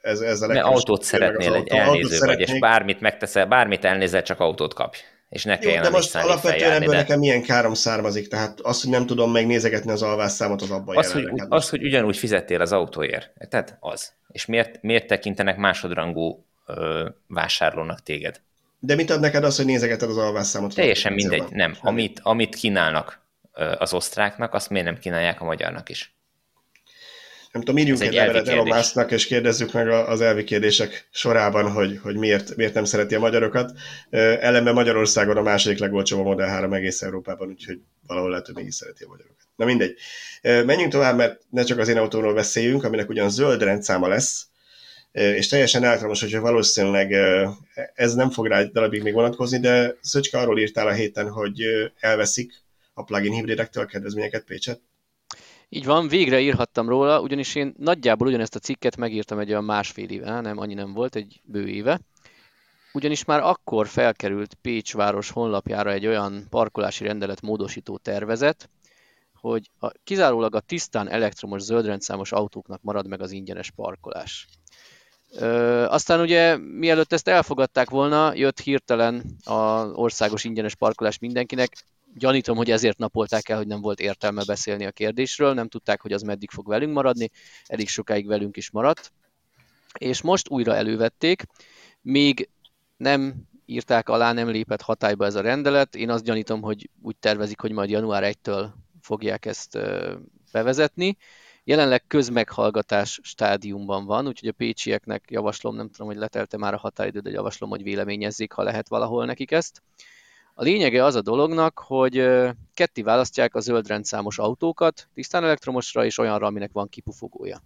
ez, ez a legkevesebb. autót szeretnél, egy elnéző vagy, és bármit megteszel, bármit elnézel, csak autót kapj. És ne kelljen de most alapvetően ebből de... nekem milyen károm származik, tehát az, hogy nem tudom megnézegetni az alvásszámot, az abban az, hogy, az, hogy ugyanúgy fizettél az autóért. Tehát az. És miért, miért tekintenek másodrangú ö, vásárlónak téged? De mit ad neked az, hogy nézegeted az alvásszámot? Teljesen mindegy, nem. Amit, amit kínálnak az osztráknak, azt miért nem kínálják a magyarnak is? Nem tudom, írjunk egy, egy levelet Elon Musknak, és kérdezzük meg az elvi kérdések sorában, hogy, hogy miért, miért nem szereti a magyarokat. Ellenben Magyarországon a második legolcsóbb a Model 3 egész Európában, úgyhogy valahol lehet, hogy mégis szereti a magyarokat. Na mindegy. Menjünk tovább, mert ne csak az én autóról beszéljünk, aminek ugyan zöld rendszáma lesz, és teljesen általános, hogyha valószínűleg ez nem fog rá egy darabig még vonatkozni, de Szöcske arról írtál a héten, hogy elveszik a plugin hibridektől a kedvezményeket Pécset. Így van, végre írhattam róla, ugyanis én nagyjából ugyanezt a cikket megírtam egy olyan másfél éve, nem, annyi nem volt, egy bő éve. Ugyanis már akkor felkerült Pécs város honlapjára egy olyan parkolási rendelet módosító tervezet, hogy a, kizárólag a tisztán elektromos zöldrendszámos autóknak marad meg az ingyenes parkolás. Ö, aztán ugye mielőtt ezt elfogadták volna, jött hirtelen az országos ingyenes parkolás mindenkinek. Gyanítom, hogy ezért napolták el, hogy nem volt értelme beszélni a kérdésről, nem tudták, hogy az meddig fog velünk maradni, elég sokáig velünk is maradt. És most újra elővették, még nem írták alá, nem lépett hatályba ez a rendelet. Én azt gyanítom, hogy úgy tervezik, hogy majd január 1-től fogják ezt bevezetni. Jelenleg közmeghallgatás stádiumban van, úgyhogy a pécsieknek javaslom, nem tudom, hogy letelte már a határidő, de javaslom, hogy véleményezzék, ha lehet valahol nekik ezt. A lényege az a dolognak, hogy ketté választják a zöld rendszámos autókat, tisztán elektromosra és olyanra, aminek van kipufogója.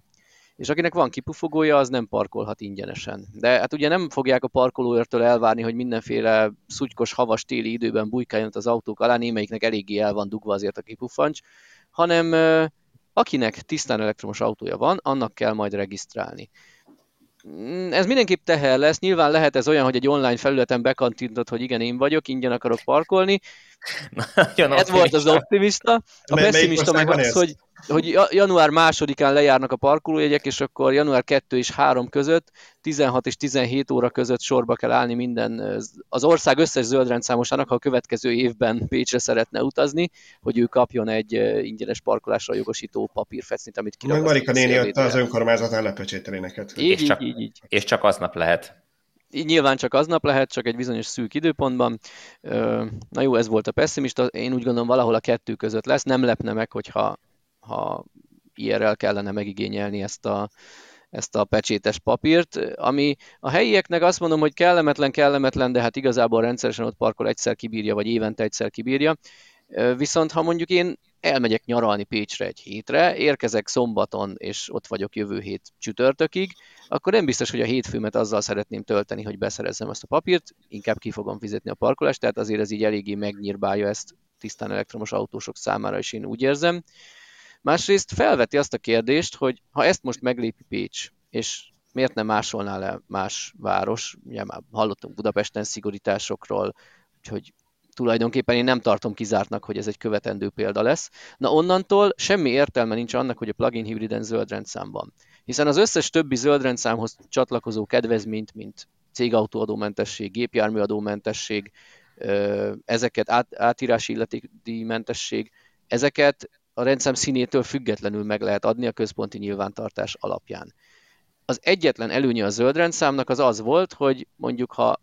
És akinek van kipufogója, az nem parkolhat ingyenesen. De hát ugye nem fogják a parkolóőrtől elvárni, hogy mindenféle szutykos, havas téli időben bujkáljon az autók alá, némelyiknek eléggé el van dugva azért a kipufancs, hanem Akinek tisztán elektromos autója van, annak kell majd regisztrálni. Mm, ez mindenképp teher lesz, nyilván lehet ez olyan, hogy egy online felületen bekantintod, hogy igen, én vagyok, ingyen akarok parkolni. Ez volt az optimista. A pessimista meg az, hogy hogy január másodikán lejárnak a parkolójegyek, és akkor január 2 és 3 között, 16 és 17 óra között sorba kell állni minden, az ország összes zöldrendszámosának, ha a következő évben Pécsre szeretne utazni, hogy ő kapjon egy ingyenes parkolásra jogosító papírfecnit, amit kiragasztott. Meg Marika néni ott az önkormányzatnál lepecsételi neked. Így, és, csak, így, így. és csak aznap lehet. Így nyilván csak aznap lehet, csak egy bizonyos szűk időpontban. Na jó, ez volt a pessimista. Én úgy gondolom valahol a kettő között lesz. Nem lepne meg, hogyha ha IRL kellene megigényelni ezt a, ezt a pecsétes papírt, ami a helyieknek azt mondom, hogy kellemetlen, kellemetlen, de hát igazából rendszeresen ott parkol egyszer kibírja, vagy évente egyszer kibírja. Viszont ha mondjuk én elmegyek nyaralni Pécsre egy hétre, érkezek szombaton, és ott vagyok jövő hét csütörtökig, akkor nem biztos, hogy a hétfőmet azzal szeretném tölteni, hogy beszerezzem azt a papírt, inkább ki fogom fizetni a parkolást, tehát azért ez így eléggé megnyírbálja ezt tisztán elektromos autósok számára is én úgy érzem. Másrészt felveti azt a kérdést, hogy ha ezt most meglépi Pécs, és miért nem másolná le más város, ugye már hallottunk Budapesten szigorításokról, úgyhogy tulajdonképpen én nem tartom kizártnak, hogy ez egy követendő példa lesz. Na onnantól semmi értelme nincs annak, hogy a plugin hibriden zöld rendszám van. Hiszen az összes többi zöld rendszámhoz csatlakozó kedvezményt, mint cégautóadómentesség, gépjárműadómentesség, ezeket át, átírási illetékdíjmentesség, ezeket a rendszám színétől függetlenül meg lehet adni a központi nyilvántartás alapján. Az egyetlen előnye a zöld rendszámnak az az volt, hogy mondjuk ha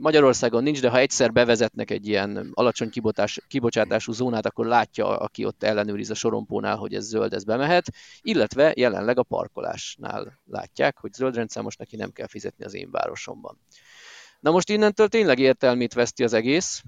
Magyarországon nincs, de ha egyszer bevezetnek egy ilyen alacsony kibotás, kibocsátású zónát, akkor látja, aki ott ellenőriz a sorompónál, hogy ez zöld, ez bemehet, illetve jelenleg a parkolásnál látják, hogy zöld rendszámos neki nem kell fizetni az én városomban. Na most innentől tényleg értelmét veszti az egész,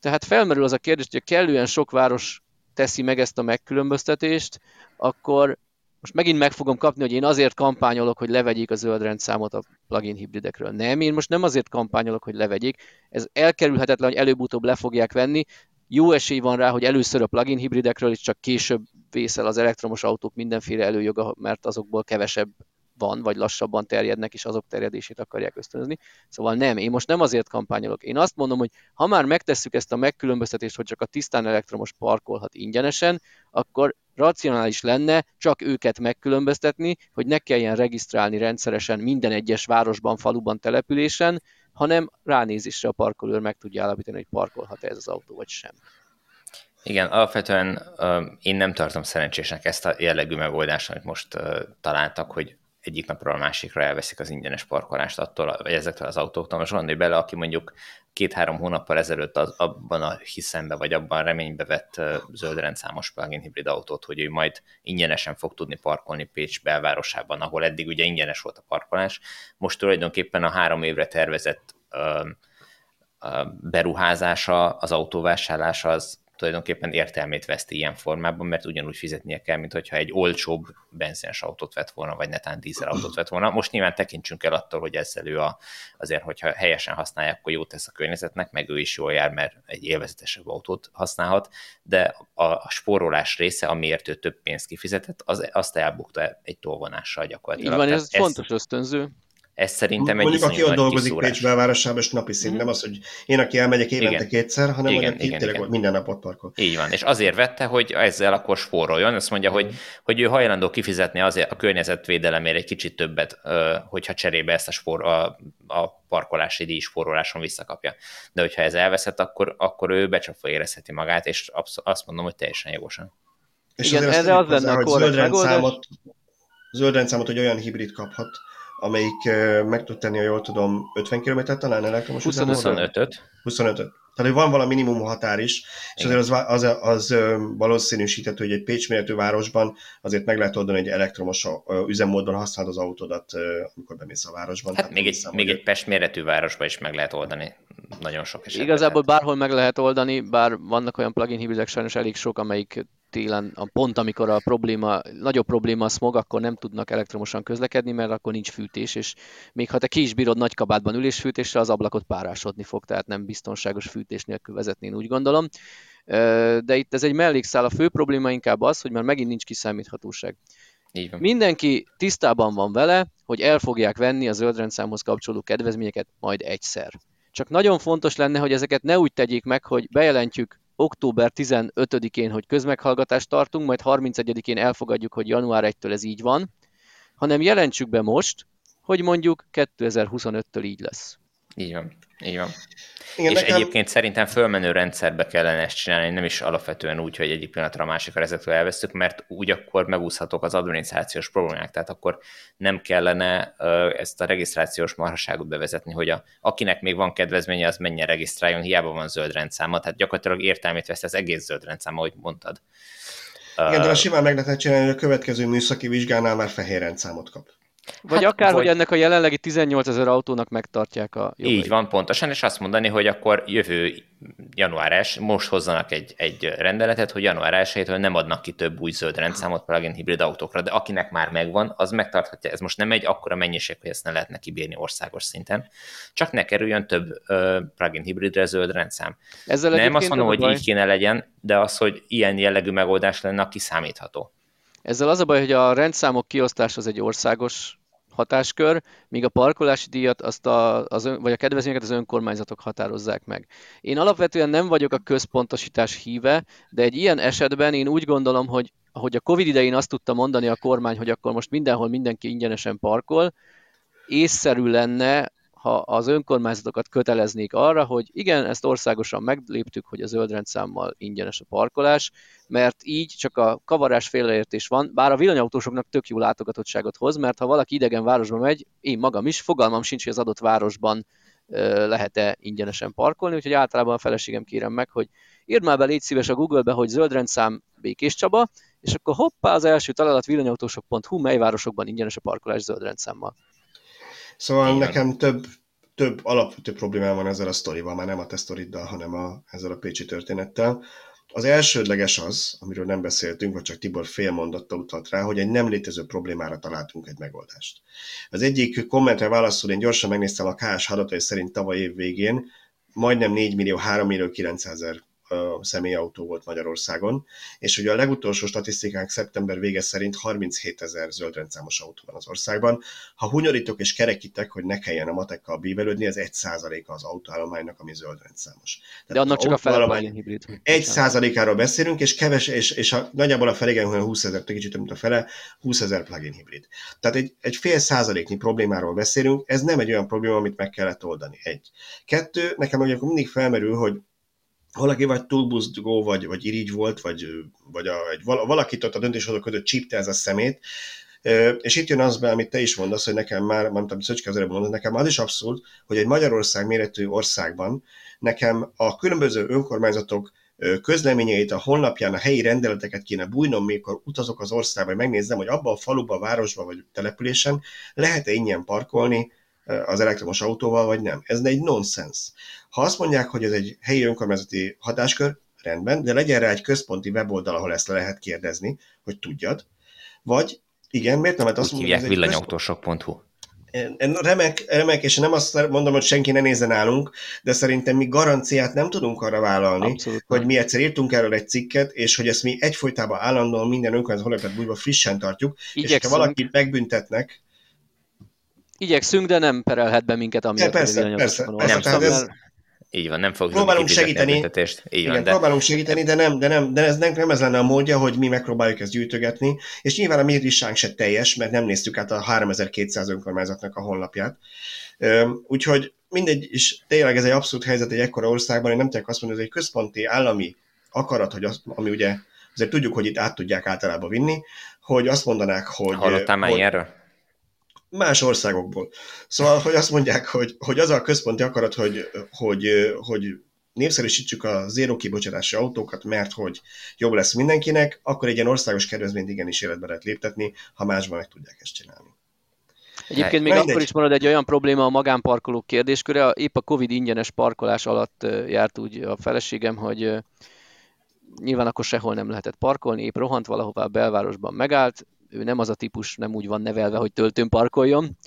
tehát felmerül az a kérdés, hogy kellően sok város teszi meg ezt a megkülönböztetést, akkor most megint meg fogom kapni, hogy én azért kampányolok, hogy levegyék a zöld rendszámot a plugin hibridekről. Nem, én most nem azért kampányolok, hogy levegyék. Ez elkerülhetetlen, hogy előbb-utóbb le fogják venni. Jó esély van rá, hogy először a plugin hibridekről, és csak később vészel az elektromos autók mindenféle előjoga, mert azokból kevesebb van, vagy lassabban terjednek, és azok terjedését akarják ösztönözni. Szóval nem, én most nem azért kampányolok. Én azt mondom, hogy ha már megtesszük ezt a megkülönböztetést, hogy csak a tisztán elektromos parkolhat ingyenesen, akkor racionális lenne csak őket megkülönböztetni, hogy ne kelljen regisztrálni rendszeresen minden egyes városban, faluban, településen, hanem ránézésre a parkolőr meg tudja állapítani, hogy parkolhat -e ez az autó, vagy sem. Igen, alapvetően uh, én nem tartom szerencsésnek ezt a jellegű megoldást, amit most uh, találtak, hogy egyik napról a másikra elveszik az ingyenes parkolást attól, vagy ezektől az autóktól. Most gondolj bele, aki mondjuk két-három hónappal ezelőtt az, abban a hiszembe, vagy abban a reménybe vett zöld rendszámos plug-in hibrid autót, hogy ő majd ingyenesen fog tudni parkolni Pécs belvárosában, ahol eddig ugye ingyenes volt a parkolás. Most tulajdonképpen a három évre tervezett beruházása, az autóvásárlása az tulajdonképpen értelmét veszti ilyen formában, mert ugyanúgy fizetnie kell, mint hogyha egy olcsóbb benzines autót vett volna, vagy netán dízel autót vett volna. Most nyilván tekintsünk el attól, hogy ezzel ő a, azért, hogyha helyesen használják, akkor jót tesz a környezetnek, meg ő is jól jár, mert egy élvezetesebb autót használhat, de a, a spórolás része, amiért ő több pénzt kifizetett, az, azt elbukta egy tolvonással gyakorlatilag. Így van, ez, ez fontos ösztönző. Ez szerintem egy Mondjuk, aki ott dolgozik Pécs belvárosában, és napi szint, mm. nem az, hogy én, aki elmegyek évente igen. kétszer, hanem igen, aki igen, tényleg igen. minden nap ott parkol. Így van, és azért vette, hogy ezzel akkor spóroljon, azt mondja, hogy, hogy ő hajlandó kifizetni azért a környezetvédelemért egy kicsit többet, hogyha cserébe ezt a, spór, a, a parkolási díj spóroláson visszakapja. De hogyha ez elveszett, akkor, akkor ő becsapva érezheti magát, és azt mondom, hogy teljesen jogosan. És Igen, erre az lenne a zöld rendszámot, zöld rendszámot, hogy olyan hibrid kaphat, amelyik meg tud tenni, ha jól tudom, 50 km talán elektromos 25-öt. 25-öt. Tehát, hogy van valami minimum határ is, és azért az, az, az valószínűsíthető, hogy egy Pécs méretű városban azért meg lehet oldani, hogy elektromos üzemmódon használod az autódat, amikor bemész a városban. Hát még, egy, hiszem, még egy Pest méretű városban is meg lehet oldani nagyon sok esetben. Igazából bárhol meg lehet oldani, bár vannak olyan plugin hibridek sajnos elég sok, amelyik télen, a pont amikor a probléma, nagyobb probléma a smog, akkor nem tudnak elektromosan közlekedni, mert akkor nincs fűtés, és még ha te ki is bírod nagy kabátban ülésfűtésre, az ablakot párásodni fog, tehát nem biztonságos fűtés nélkül vezetni, én úgy gondolom. De itt ez egy mellékszál, a fő probléma inkább az, hogy már megint nincs kiszámíthatóság. Így van. Mindenki tisztában van vele, hogy el fogják venni a zöldrendszámhoz kapcsolódó kedvezményeket majd egyszer. Csak nagyon fontos lenne, hogy ezeket ne úgy tegyék meg, hogy bejelentjük október 15-én, hogy közmeghallgatást tartunk, majd 31-én elfogadjuk, hogy január 1-től ez így van, hanem jelentsük be most, hogy mondjuk 2025-től így lesz. Így van, így van. Igen, és nekem... egyébként szerintem fölmenő rendszerbe kellene ezt csinálni, nem is alapvetően úgy, hogy egyik pillanatra a másikra ezekről elvesztük, mert úgy akkor megúszhatók az adminisztrációs problémák, tehát akkor nem kellene ezt a regisztrációs marhaságot bevezetni, hogy a, akinek még van kedvezménye, az menjen regisztráljon, hiába van zöld rendszáma, tehát gyakorlatilag értelmét vesz az egész zöld rendszáma, ahogy mondtad. Igen, de a simán meg lehet csinálni, hogy a következő műszaki vizsgánál már fehér rendszámot kap. Vagy hát, akár, vagy... hogy ennek a jelenlegi 18 ezer autónak megtartják a jogait. Így van, pontosan, és azt mondani, hogy akkor jövő január 1, most hozzanak egy, egy rendeletet, hogy január 1 nem adnak ki több új zöld rendszámot plug-in hibrid autókra, de akinek már megvan, az megtarthatja. Ez most nem egy akkora mennyiség, hogy ezt ne lehetne kibírni országos szinten, csak ne kerüljön több uh, plug-in hibridre zöld rendszám. Ezzel nem azt mondom, hogy így kéne legyen, de az, hogy ilyen jellegű megoldás lenne, aki számítható. Ezzel az a baj, hogy a rendszámok kiosztás az egy országos hatáskör, míg a parkolási díjat azt a, az ön, vagy a kedvezményeket az önkormányzatok határozzák meg. Én alapvetően nem vagyok a központosítás híve, de egy ilyen esetben én úgy gondolom, hogy ahogy a Covid idején azt tudta mondani a kormány, hogy akkor most mindenhol mindenki ingyenesen parkol, észszerű lenne ha az önkormányzatokat köteleznék arra, hogy igen, ezt országosan megléptük, hogy a zöldrendszámmal ingyenes a parkolás, mert így csak a kavarás félreértés van, bár a villanyautósoknak tök jó látogatottságot hoz, mert ha valaki idegen városba megy, én magam is, fogalmam sincs, hogy az adott városban lehet-e ingyenesen parkolni, úgyhogy általában a feleségem kérem meg, hogy írd már be, légy szíves a Google-be, hogy zöldrendszám Békés Csaba, és akkor hoppá, az első találat villanyautósok.hu, mely városokban ingyenes a parkolás zöldrendszámmal. Szóval Igen. nekem több, több alapvető problémám van ezzel a sztorival, már nem a te sztoriddal, hanem a, ezzel a pécsi történettel. Az elsődleges az, amiről nem beszéltünk, vagy csak Tibor fél mondatta utalt rá, hogy egy nem létező problémára találtunk egy megoldást. Az egyik kommentre válaszol, én gyorsan megnéztem a KS adatai szerint tavaly év végén, majdnem 4 millió, 3 millió 900 ezer személyautó volt Magyarországon, és ugye a legutolsó statisztikánk szeptember vége szerint 37 ezer zöldrendszámos autó van az országban. Ha hunyorítok és kerekítek, hogy ne kelljen a matekkal bívelődni, ez 1 százaléka az autóállománynak, ami zöldrendszámos. De annak csak a fele hibrid. 1 százalékáról beszélünk, és keves, és, és a, nagyjából a felé, hogy 20 ezer, kicsit mint a fele, 20 ezer plug-in hibrid. Tehát egy, egy fél százaléknyi problémáról beszélünk, ez nem egy olyan probléma, amit meg kellett oldani. Egy. Kettő, nekem ugye mindig felmerül, hogy valaki vagy túlbuzgó, vagy, vagy irigy volt, vagy, vagy a, egy, valakit ott a döntéshozók között csípte ez a szemét, és itt jön az be, amit te is mondasz, hogy nekem már, nem tudom, Szöcske az mondod, nekem az is abszurd, hogy egy Magyarország méretű országban nekem a különböző önkormányzatok közleményeit a honlapján, a helyi rendeleteket kéne bújnom, mikor utazok az országba, hogy megnézzem, hogy abban a faluban, városban vagy településen lehet-e ingyen parkolni az elektromos autóval, vagy nem. Ez egy nonsens. Ha azt mondják, hogy ez egy helyi önkormányzati hatáskör, rendben, de legyen rá egy központi weboldal, ahol ezt le lehet kérdezni, hogy tudjad. Vagy igen, miért nem? Mert azt mondják, hogy villanyautósok.hu. Remek, remek, és nem azt mondom, hogy senki ne nézzen nálunk, de szerintem mi garanciát nem tudunk arra vállalni, Abszolút. hogy mi egyszer írtunk erről egy cikket, és hogy ezt mi egyfolytában állandóan minden önkormányzat honlapját bújva frissen tartjuk, Igyekszünk. és ha valakit megbüntetnek, Igyekszünk, de nem perelhet be minket, amiatt, persze, hogy persze, persze, nem ez, így van, nem fogjuk próbálunk segíteni, Így igen, van, de... próbálunk segíteni, de nem, de nem, de ez nem, nem ez lenne a módja, hogy mi megpróbáljuk ezt gyűjtögetni, és nyilván a mi listánk se teljes, mert nem néztük át a 3200 önkormányzatnak a honlapját. Úgyhogy mindegy, és tényleg ez egy abszolút helyzet egy ekkora országban, én nem tudják azt mondani, hogy ez egy központi állami akarat, hogy az, ami ugye azért tudjuk, hogy itt át tudják általában vinni, hogy azt mondanák, hogy... Hallottál már erről? Más országokból. Szóval, hogy azt mondják, hogy, hogy az a központi akarat, hogy, hogy, hogy népszerűsítsük a zéró kibocsátási autókat, mert hogy jobb lesz mindenkinek, akkor egy ilyen országos kedvezményt igenis életbe lehet léptetni, ha másban meg tudják ezt csinálni. Egyébként még akkor is marad egy olyan probléma a magánparkolók kérdésköre. Épp a Covid ingyenes parkolás alatt járt úgy a feleségem, hogy nyilván akkor sehol nem lehetett parkolni, épp rohant valahová a belvárosban megállt, ő nem az a típus, nem úgy van nevelve, hogy töltőn parkoljon,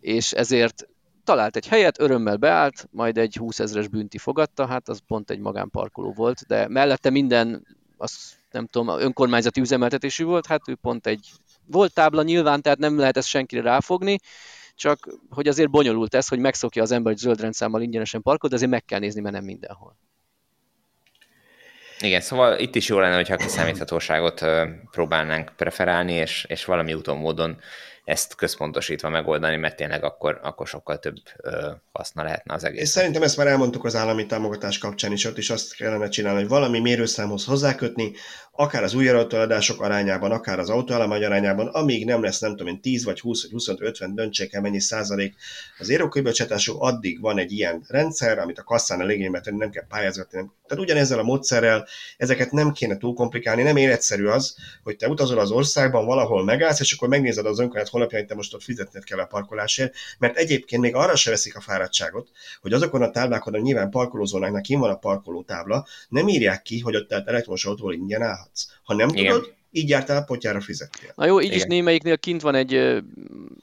és ezért talált egy helyet, örömmel beállt, majd egy 20 ezres bünti fogadta, hát az pont egy magánparkoló volt, de mellette minden, az nem tudom, önkormányzati üzemeltetésű volt, hát ő pont egy, volt tábla nyilván, tehát nem lehet ezt senkire ráfogni, csak hogy azért bonyolult ez, hogy megszokja az ember, hogy zöld rendszámmal ingyenesen parkol, de azért meg kell nézni, mert nem mindenhol. Igen, szóval itt is jó lenne, hogyha kiszámíthatóságot próbálnánk preferálni, és, és valami úton, módon ezt központosítva megoldani, mert tényleg akkor, akkor sokkal több ö, haszna lehetne az egész. És szerintem ezt már elmondtuk az állami támogatás kapcsán is, ott is azt kellene csinálni, hogy valami mérőszámhoz hozzákötni, akár az új adások arányában, akár az autóállomány arányában, amíg nem lesz, nem tudom én, 10 vagy 20 vagy 25, 50, döntsék el mennyi százalék az éróköböcsátású, addig van egy ilyen rendszer, amit a kasszán a tenni, nem kell pályázgatni. Nem. Tehát ugyanezzel a módszerrel ezeket nem kéne túl komplikálni, nem életszerű az, hogy te utazol az országban, valahol megállsz, és akkor megnézed az önkormányzat honlapján te most ott fizetned kell a parkolásért, mert egyébként még arra se veszik a fáradtságot, hogy azokon a táblákon, nyilván parkolózónáknak kim van a parkoló tábla, nem írják ki, hogy ott elektromos autóval ingyen állhatsz. Ha nem Igen. tudod, így jártál a potyára fizettél. Na jó, így Igen. is némelyiknél kint van egy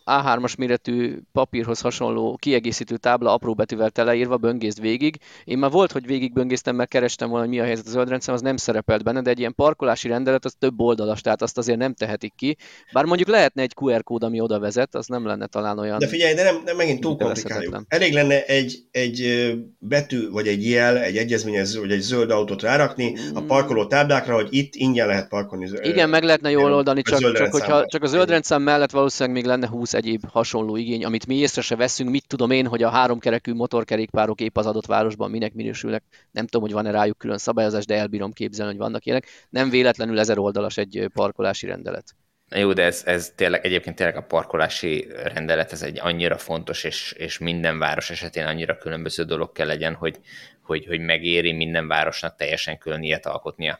A3-as méretű papírhoz hasonló kiegészítő tábla apró betűvel teleírva, böngészt végig. Én már volt, hogy végig böngésztem, mert kerestem volna, hogy mi a helyzet a zöldrendszem, az nem szerepelt benne, de egy ilyen parkolási rendelet az több oldalas, tehát azt azért nem tehetik ki. Bár mondjuk lehetne egy QR kód, ami oda vezet, az nem lenne talán olyan. De figyelj, de nem, nem megint túl komplikáljuk. Elég lenne egy, egy betű, vagy egy jel, egy egyezményező, vagy egy zöld autót rárakni a mm. parkoló táblákra, hogy itt ingyen lehet parkolni igen, meg lehetne jól oldani, csak, csak, hogyha, csak a zöld rendszám mellett valószínűleg még lenne 20 egyéb hasonló igény, amit mi észre se veszünk. Mit tudom én, hogy a háromkerekű motorkerékpárok épp az adott városban minek minősülnek. Nem tudom, hogy van-e rájuk külön szabályozás, de elbírom képzelni, hogy vannak ilyenek. Nem véletlenül ezer oldalas egy parkolási rendelet. Jó, de ez, ez tényleg, egyébként tényleg a parkolási rendelet, ez egy annyira fontos, és, és minden város esetén annyira különböző dolog kell legyen, hogy, hogy, hogy megéri minden városnak teljesen külön ilyet alkotnia.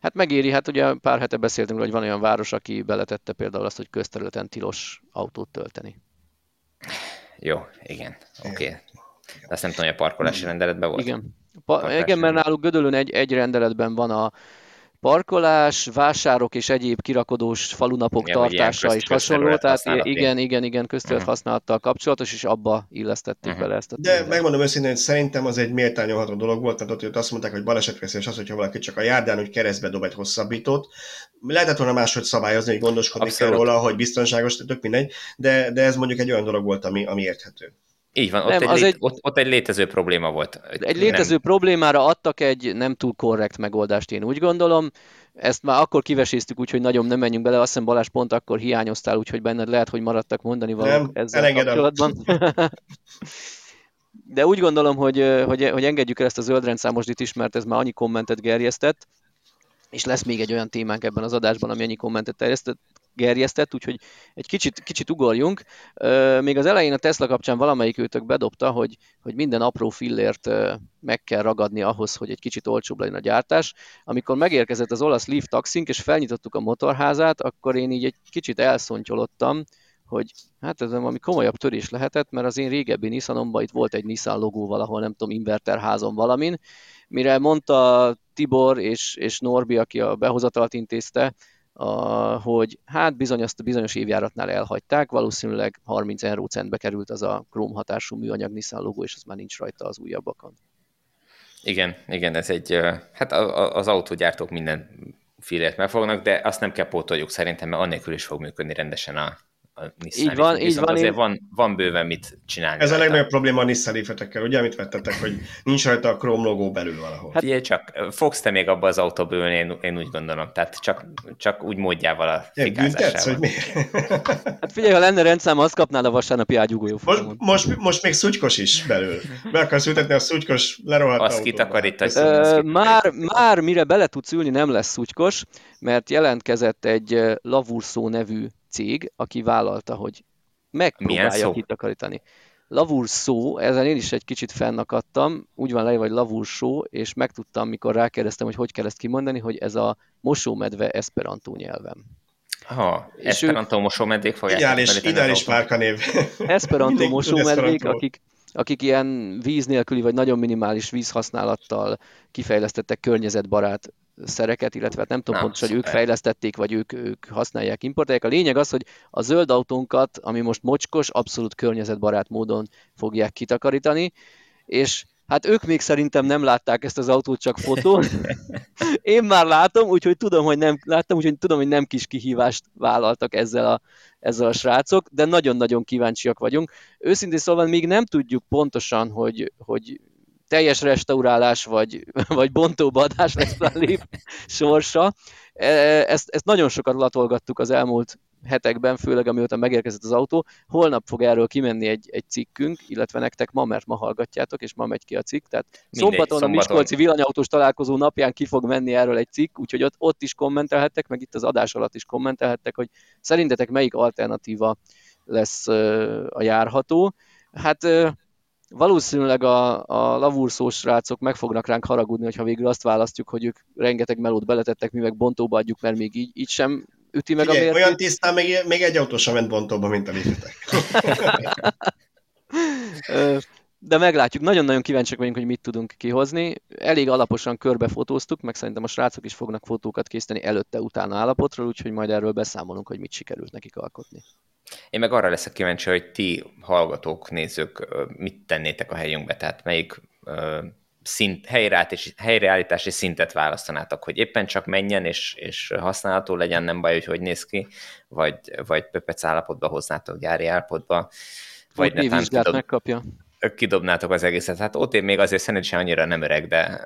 Hát megéri, hát ugye pár hete beszéltünk, hogy van olyan város, aki beletette például azt, hogy közterületen tilos autót tölteni. Jó, igen, oké. Okay. De azt nem tudom, hogy a parkolási rendeletben volt. Igen. Pa- igen, mert náluk Gödölön egy, egy rendeletben van a parkolás, vásárok és egyéb kirakodós falunapok igen, tartása is hasonló, tehát igen, igen, igen, köztölt uh-huh. használattal kapcsolatos, és abba illesztették uh-huh. bele ezt a De megmondom őszintén, hogy szerintem az egy méltányolható dolog volt, mert ott azt mondták, hogy balesetveszélyes az, hogyha valaki csak a járdán, hogy keresztbe dob egy hosszabbítót. Lehetett volna máshogy szabályozni, hogy gondoskodni kell róla, hogy biztonságos, tök mindegy, de, de ez mondjuk egy olyan dolog volt, ami, ami érthető. Így van, ott, nem, egy az lét, egy, ott, ott egy létező probléma volt. Egy létező nem. problémára adtak egy nem túl korrekt megoldást, én úgy gondolom. Ezt már akkor kiveséztük, úgyhogy nagyon nem menjünk bele. Azt hiszem Balázs pont akkor hiányoztál, úgyhogy benned lehet, hogy maradtak mondani valamit ezzel elengedem. kapcsolatban. De úgy gondolom, hogy, hogy, hogy engedjük el ezt a zöldrendszámos is, mert ez már annyi kommentet gerjesztett, és lesz még egy olyan témánk ebben az adásban, ami annyi kommentet terjesztett, gerjesztett, úgyhogy egy kicsit, kicsit ugorjunk. Még az elején a Tesla kapcsán valamelyik őtök bedobta, hogy, hogy minden apró fillért meg kell ragadni ahhoz, hogy egy kicsit olcsóbb legyen a gyártás. Amikor megérkezett az olasz Leaf taxink, és felnyitottuk a motorházát, akkor én így egy kicsit elszontyolottam, hogy hát ez valami komolyabb törés lehetett, mert az én régebbi Nissanomban itt volt egy Nissan logó valahol, nem tudom, inverterházon valamin, mire mondta Tibor és, és Norbi, aki a behozatalt intézte, a, hogy hát bizony azt a bizonyos évjáratnál elhagyták, valószínűleg 30 centbe került az a króm hatású műanyag Nissan logó, és az már nincs rajta az újabbakon. Igen, igen, ez egy, hát az autógyártók minden filét megfognak, de azt nem kell pótoljuk szerintem, mert annélkül is fog működni rendesen a, a Nissan így van, így van. Azért én... van, van bőven mit csinálni. Ez rajta. a legnagyobb probléma a Nissan leaf ugye, amit vettetek, hogy nincs rajta a Chrome logó belül valahol. Hát figyelj csak, fogsz te még abba az autóból én, én úgy gondolom, tehát csak, csak úgy módjával a fikázásával. hogy miért? Hát figyelj, ha lenne rendszám, azt kapnál a vasárnapi ágyugójó most, most, most, még szutykos is belül. Be akarsz ültetni a szutykos lerohadt Azt kitakarítani. Már, már mire bele tudsz ülni, nem lesz szutykos, mert jelentkezett egy Lavurszó nevű cég, aki vállalta, hogy megpróbálja kitakarítani. Lavur szó, ezen én is egy kicsit fennakadtam, úgy van leírva, hogy lavur szó, és megtudtam, mikor rákérdeztem, hogy hogy kell ezt kimondani, hogy ez a mosómedve esperantó nyelvem. Ha, Esperanto ők... mosómedvék fogják. Ideális, ideális márkanév. Esperanto mosómedvék, akik, akik ilyen víz nélküli vagy nagyon minimális vízhasználattal kifejlesztettek környezetbarát szereket, illetve hát nem tudom pontosan, hogy ők fejlesztették, vagy ők, ők használják, importálják. A lényeg az, hogy a zöld autónkat, ami most mocskos, abszolút környezetbarát módon fogják kitakarítani, és hát ők még szerintem nem látták ezt az autót csak fotón. Én már látom, úgyhogy tudom, hogy nem láttam, úgyhogy tudom, hogy nem kis kihívást vállaltak ezzel a, ezzel a srácok, de nagyon-nagyon kíváncsiak vagyunk. Őszintén szóval még nem tudjuk pontosan, hogy, hogy teljes restaurálás vagy, vagy bontóbadás lesz a lép sorsa. E, ezt, ezt nagyon sokat latolgattuk az elmúlt hetekben, főleg amióta megérkezett az autó. Holnap fog erről kimenni egy, egy cikkünk, illetve nektek ma, mert ma hallgatjátok, és ma megy ki a cikk. Tehát Mindegy, szombaton, szombaton a Miskolci villanyautós találkozó napján ki fog menni erről egy cikk, úgyhogy ott, ott is kommentelhettek, meg itt az adás alatt is kommentelhettek, hogy szerintetek melyik alternatíva lesz a járható. Hát valószínűleg a, a lavúrszós srácok meg fognak ránk haragudni, hogyha végül azt választjuk, hogy ők rengeteg melót beletettek, mi meg bontóba adjuk, mert még így, így sem üti meg Figyelj, a mértét. Olyan tisztán még, még egy autó sem ment bontóba, mint a de meglátjuk. Nagyon-nagyon kíváncsiak vagyunk, hogy mit tudunk kihozni. Elég alaposan körbefotóztuk, meg szerintem a srácok is fognak fotókat készíteni előtte-utána állapotról, úgyhogy majd erről beszámolunk, hogy mit sikerült nekik alkotni. Én meg arra leszek kíváncsi, hogy ti hallgatók, nézők mit tennétek a helyünkbe, tehát melyik szint, helyreállítási, helyreállítási szintet választanátok, hogy éppen csak menjen és, és használható legyen, nem baj, hogy hogy néz ki, vagy, vagy pöpec állapotba hoznátok gyári állapotba, vagy ne kidob, megkapja. kidobnátok az egészet. Hát ott én még azért szerencsére annyira nem öreg, de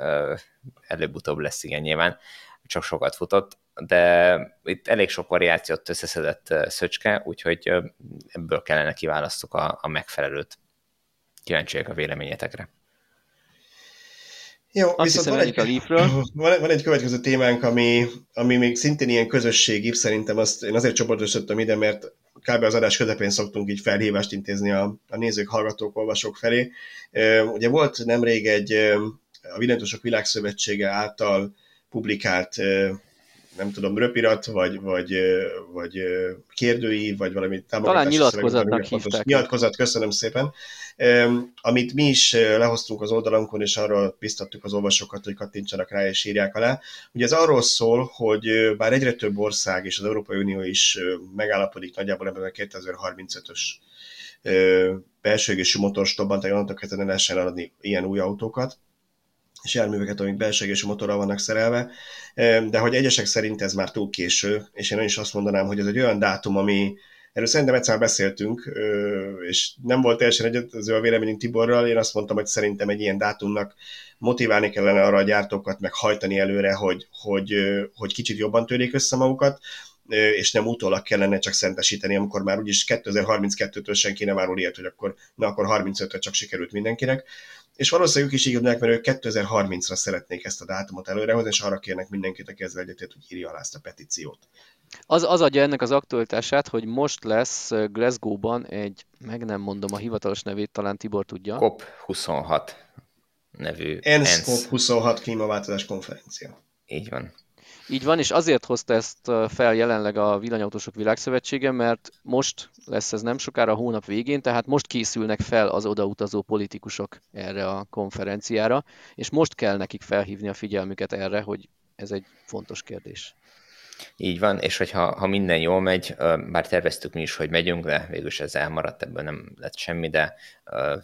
előbb-utóbb lesz igen nyilván, csak sokat futott, de itt elég sok variációt összeszedett Szöcske, úgyhogy ebből kellene kiválasztok a, a megfelelőt. Kíváncsiak a véleményetekre. Jó, Azt viszont van egy, a Leafről. Van, van egy következő témánk, ami, ami még szintén ilyen közösségi, szerintem azt én azért csoportosítottam ide, mert kb. az adás közepén szoktunk így felhívást intézni a, a nézők, hallgatók, olvasók felé. Ugye volt nemrég egy a Villantósok Világszövetsége által publikált nem tudom, röpirat, vagy, vagy, vagy kérdői, vagy valami támogatási Talán nyilatkozatnak hívták. Nyilatkozat, köszönöm szépen. Amit mi is lehoztunk az oldalunkon, és arról biztattuk az olvasókat, hogy kattintsanak rá és írják alá. Ugye ez arról szól, hogy bár egyre több ország és az Európai Unió is megállapodik nagyjából ebben a 2035-ös belső égésű motorstopban, tehát onnantól kezdve lehessen adni ilyen új autókat, és járműveket, amik belső motorral vannak szerelve, de hogy egyesek szerint ez már túl késő, és én is azt mondanám, hogy ez egy olyan dátum, ami Erről szerintem egyszer beszéltünk, és nem volt teljesen egyetező a véleményünk Tiborral. Én azt mondtam, hogy szerintem egy ilyen dátumnak motiválni kellene arra a gyártókat, meg hajtani előre, hogy, hogy, hogy kicsit jobban törjék össze magukat, és nem utólag kellene csak szentesíteni, amikor már úgyis 2032-től senki nem árul ilyet, hogy akkor, na akkor 35-re csak sikerült mindenkinek és valószínűleg ők is így gondolják, mert ők 2030-ra szeretnék ezt a dátumot előrehozni, és arra kérnek mindenkit, aki ezzel egyetért, hogy írja alá ezt a petíciót. Az, az adja ennek az aktualitását, hogy most lesz Glasgow-ban egy, meg nem mondom a hivatalos nevét, talán Tibor tudja. COP26 nevű ENSZ, ENSZ. COP26 klímaváltozás konferencia. Így van. Így van, és azért hozta ezt fel jelenleg a Villanyautósok Világszövetsége, mert most lesz ez nem sokára a hónap végén, tehát most készülnek fel az odautazó politikusok erre a konferenciára, és most kell nekik felhívni a figyelmüket erre, hogy ez egy fontos kérdés. Így van, és hogyha ha minden jól megy, bár terveztük mi is, hogy megyünk, de végülis ez elmaradt, ebből nem lett semmi, de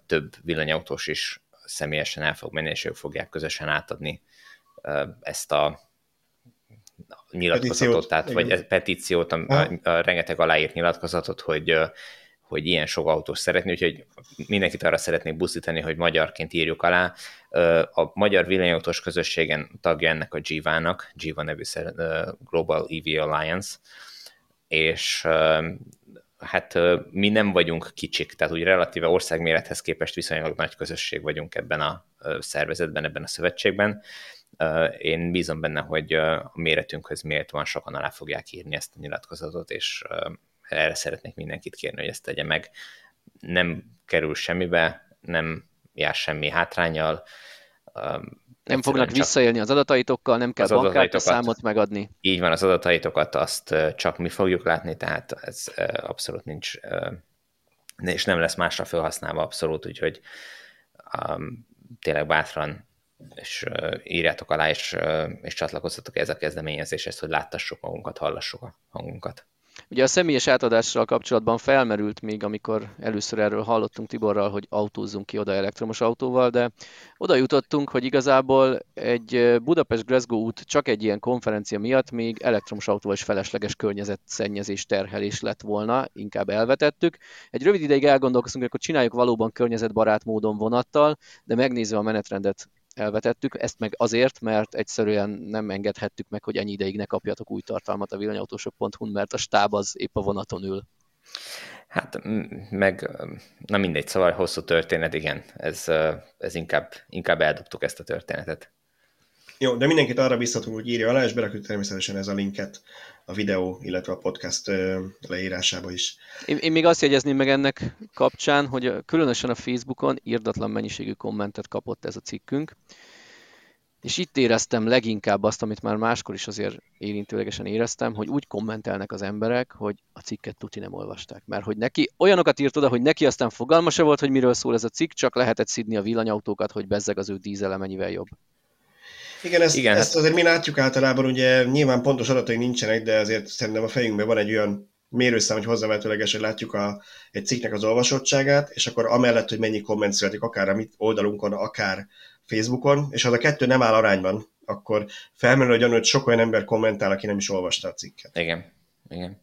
több villanyautós is személyesen el fog menni, és ők fogják közösen átadni ezt a nyilatkozatot, petíciót, tehát igen. vagy petíciót, a, a, a rengeteg aláírt nyilatkozatot, hogy hogy ilyen sok autós szeretni, úgyhogy mindenkit arra szeretnék buszítani, hogy magyarként írjuk alá. A magyar villanyautós közösségen tagja ennek a GIVA-nak, GIVA nevű Global EV Alliance, és hát mi nem vagyunk kicsik, tehát úgy relatíve országmérethez képest viszonylag nagy közösség vagyunk ebben a szervezetben, ebben a szövetségben, én bízom benne, hogy a méretünkhöz méltóan sokan alá fogják írni ezt a nyilatkozatot, és erre szeretnék mindenkit kérni, hogy ezt tegye meg. Nem kerül semmibe, nem jár semmi hátrányjal. Nem fognak csak visszaélni az adataitokkal, nem kell bankkártya számot megadni. Így van, az adataitokat azt csak mi fogjuk látni, tehát ez abszolút nincs, és nem lesz másra felhasználva abszolút, úgyhogy um, tényleg bátran és írjátok alá, és, és csatlakozzatok ez a kezdeményezéshez, hogy láttassuk magunkat, hallassuk a hangunkat. Ugye a személyes átadással kapcsolatban felmerült még, amikor először erről hallottunk Tiborral, hogy autózzunk ki oda elektromos autóval, de oda jutottunk, hogy igazából egy Budapest-Glasgow út csak egy ilyen konferencia miatt még elektromos autóval is felesleges környezetszennyezés terhelés lett volna, inkább elvetettük. Egy rövid ideig elgondolkoztunk, hogy akkor csináljuk valóban környezetbarát módon vonattal, de megnézve a menetrendet elvetettük, ezt meg azért, mert egyszerűen nem engedhettük meg, hogy ennyi ideig ne kapjatok új tartalmat a villanyautósok.hu, mert a stáb az épp a vonaton ül. Hát meg, na mindegy, szóval hosszú történet, igen, ez, ez inkább, inkább eldobtuk ezt a történetet. Jó, de mindenkit arra biztatunk, hogy írja alá, és berakjuk természetesen ez a linket a videó, illetve a podcast leírásába is. Én, én még azt jegyezném meg ennek kapcsán, hogy különösen a Facebookon írdatlan mennyiségű kommentet kapott ez a cikkünk, És itt éreztem leginkább azt, amit már máskor is azért érintőlegesen éreztem, hogy úgy kommentelnek az emberek, hogy a cikket tuti nem olvasták. Mert hogy neki olyanokat írt oda, hogy neki aztán fogalma se volt, hogy miről szól ez a cikk, csak lehetett szidni a villanyautókat, hogy bezzeg az ő dízele mennyivel jobb. Igen, ezt, Igen, ezt hát- azért mi látjuk általában, ugye nyilván pontos adatai nincsenek, de azért szerintem a fejünkben van egy olyan mérőszám, hogy hozzávetőleges, hogy látjuk a, egy cikknek az olvasottságát, és akkor amellett, hogy mennyi komment születik, akár a mi oldalunkon, akár Facebookon, és ha a kettő nem áll arányban, akkor felmerül a gyanú, hogy sok olyan ember kommentál, aki nem is olvasta a cikket. Igen, igen.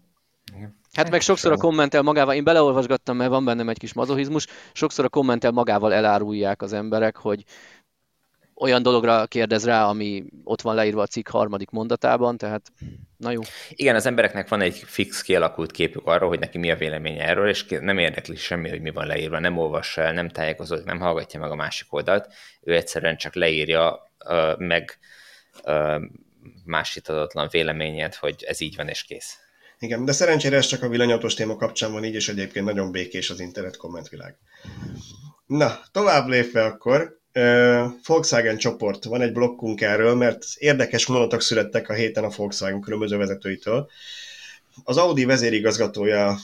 igen. Hát meg sokszor a kommentel magával, én beleolvasgattam, mert van bennem egy kis mazohizmus, sokszor a kommentel magával elárulják az emberek, hogy olyan dologra kérdez rá, ami ott van leírva a cikk harmadik mondatában, tehát na jó. Igen, az embereknek van egy fix kialakult képük arról, hogy neki mi a véleménye erről, és nem érdekli semmi, hogy mi van leírva, nem olvassa el, nem tájékozódik, nem hallgatja meg a másik oldalt, ő egyszerűen csak leírja meg másítadatlan véleményét, hogy ez így van és kész. Igen, de szerencsére ez csak a villanyautós téma kapcsán van így, és egyébként nagyon békés az internet kommentvilág. Na, tovább lépve akkor, Volkswagen csoport, van egy blokkunk erről, mert érdekes mondatok születtek a héten a Volkswagen különböző vezetőitől. Az Audi vezérigazgatója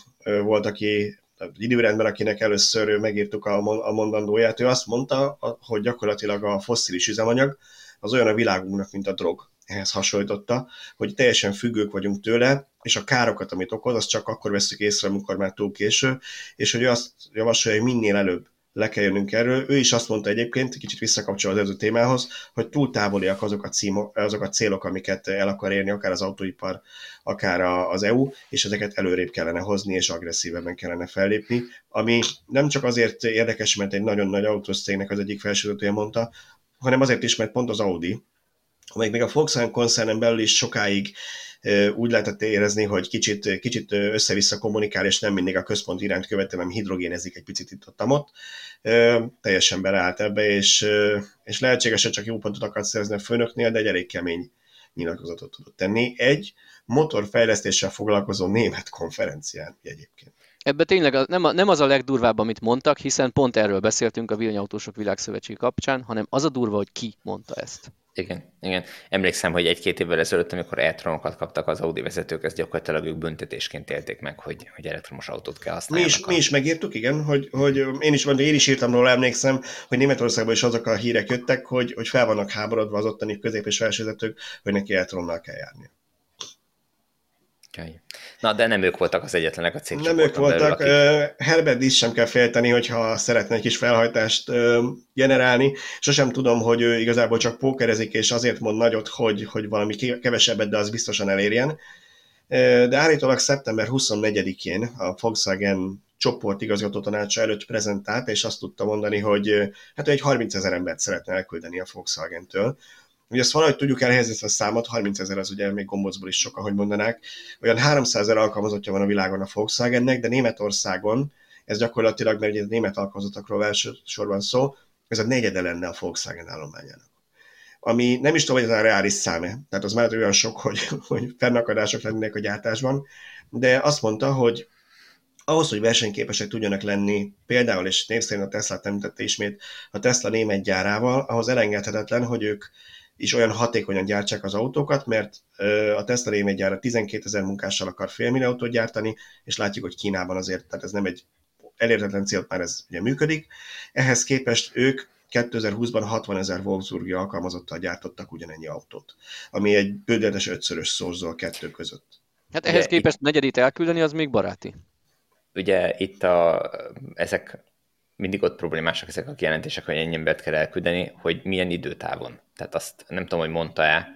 volt, aki időrendben, akinek először megírtuk a mondandóját, ő azt mondta, hogy gyakorlatilag a fosszilis üzemanyag az olyan a világunknak, mint a drog. Ehhez hasonlította, hogy teljesen függők vagyunk tőle, és a károkat, amit okoz, azt csak akkor veszük észre, amikor már túl késő, és hogy azt javasolja, hogy minél előbb le kell jönnünk erről. Ő is azt mondta egyébként, kicsit visszakapcsolva az előző témához, hogy túl távoliak azok a, címok, azok a célok, amiket el akar érni, akár az autóipar, akár az EU, és ezeket előrébb kellene hozni, és agresszívebben kellene fellépni, ami nem csak azért érdekes, mert egy nagyon nagy autós az egyik felsőzőtője mondta, hanem azért is, mert pont az Audi, amelyik még a Volkswagen koncernen belül is sokáig úgy lehetett érezni, hogy kicsit, kicsit össze-vissza kommunikál, és nem mindig a központ irányt követelem hidrogénezik egy picit itt ott, ott. Teljesen beleállt ebbe, és, és hogy csak jó pontot akart szerezni a főnöknél, de egy elég kemény nyilatkozatot tudott tenni. Egy motorfejlesztéssel foglalkozó német konferencián egyébként. Ebbe tényleg nem, nem az a legdurvább, amit mondtak, hiszen pont erről beszéltünk a Villanyautósok Világszövetség kapcsán, hanem az a durva, hogy ki mondta ezt. Igen, igen. Emlékszem, hogy egy-két évvel ezelőtt, amikor elektronokat kaptak az Audi vezetők, ezt gyakorlatilag ők büntetésként élték meg, hogy, hogy elektromos autót kell használni. Mi is, mi is megírtuk, igen, hogy, hogy én is én is írtam róla, emlékszem, hogy Németországban is azok a hírek jöttek, hogy, hogy fel vannak háborodva az ottani közép- és felsőzetők, hogy neki elektronnal kell járni. Na, de nem ők voltak az egyetlenek a cég. Nem ők voltak. Belül, akik... Herbert is sem kell félteni, hogyha szeretne egy kis felhajtást generálni. Sosem tudom, hogy ő igazából csak pókerezik, és azért mond nagyot, hogy, hogy valami kevesebbet, de az biztosan elérjen. De állítólag szeptember 24-én a Volkswagen csoport igazgató tanácsa előtt prezentált, és azt tudta mondani, hogy hát egy 30 ezer embert szeretne elküldeni a Volkswagen-től, Ugye ezt valahogy tudjuk elhelyezni ezt a számot, 30 ezer az ugye még gombócból is sok, ahogy mondanák. Olyan 300 ezer alkalmazottja van a világon a Volkswagennek, de Németországon ez gyakorlatilag, mert ugye német alkalmazottakról elsősorban szó, ez a negyede lenne a Volkswagen állományának. Ami nem is tudom, hogy ez a reális száme, tehát az már olyan sok, hogy, hogy fennakadások lennének a gyártásban, de azt mondta, hogy ahhoz, hogy versenyképesek tudjanak lenni, például, és név szerint a Tesla említette ismét, a Tesla német gyárával, ahhoz elengedhetetlen, hogy ők is olyan hatékonyan gyártsák az autókat, mert a Tesla rémegyára 12 ezer munkással akar fél autót gyártani, és látjuk, hogy Kínában azért, tehát ez nem egy elérhetetlen cél, már ez ugye működik. Ehhez képest ők 2020-ban 60 ezer Volkswagen alkalmazottal gyártottak ugyanennyi autót, ami egy bődeletes ötszörös szorzó a kettő között. Hát ehhez ugye, képest itt, negyedét elküldeni, az még baráti. Ugye itt a, ezek mindig ott problémásak ezek a kijelentések, hogy ennyi embert kell elküldeni, hogy milyen időtávon. Tehát azt nem tudom, hogy mondta-e,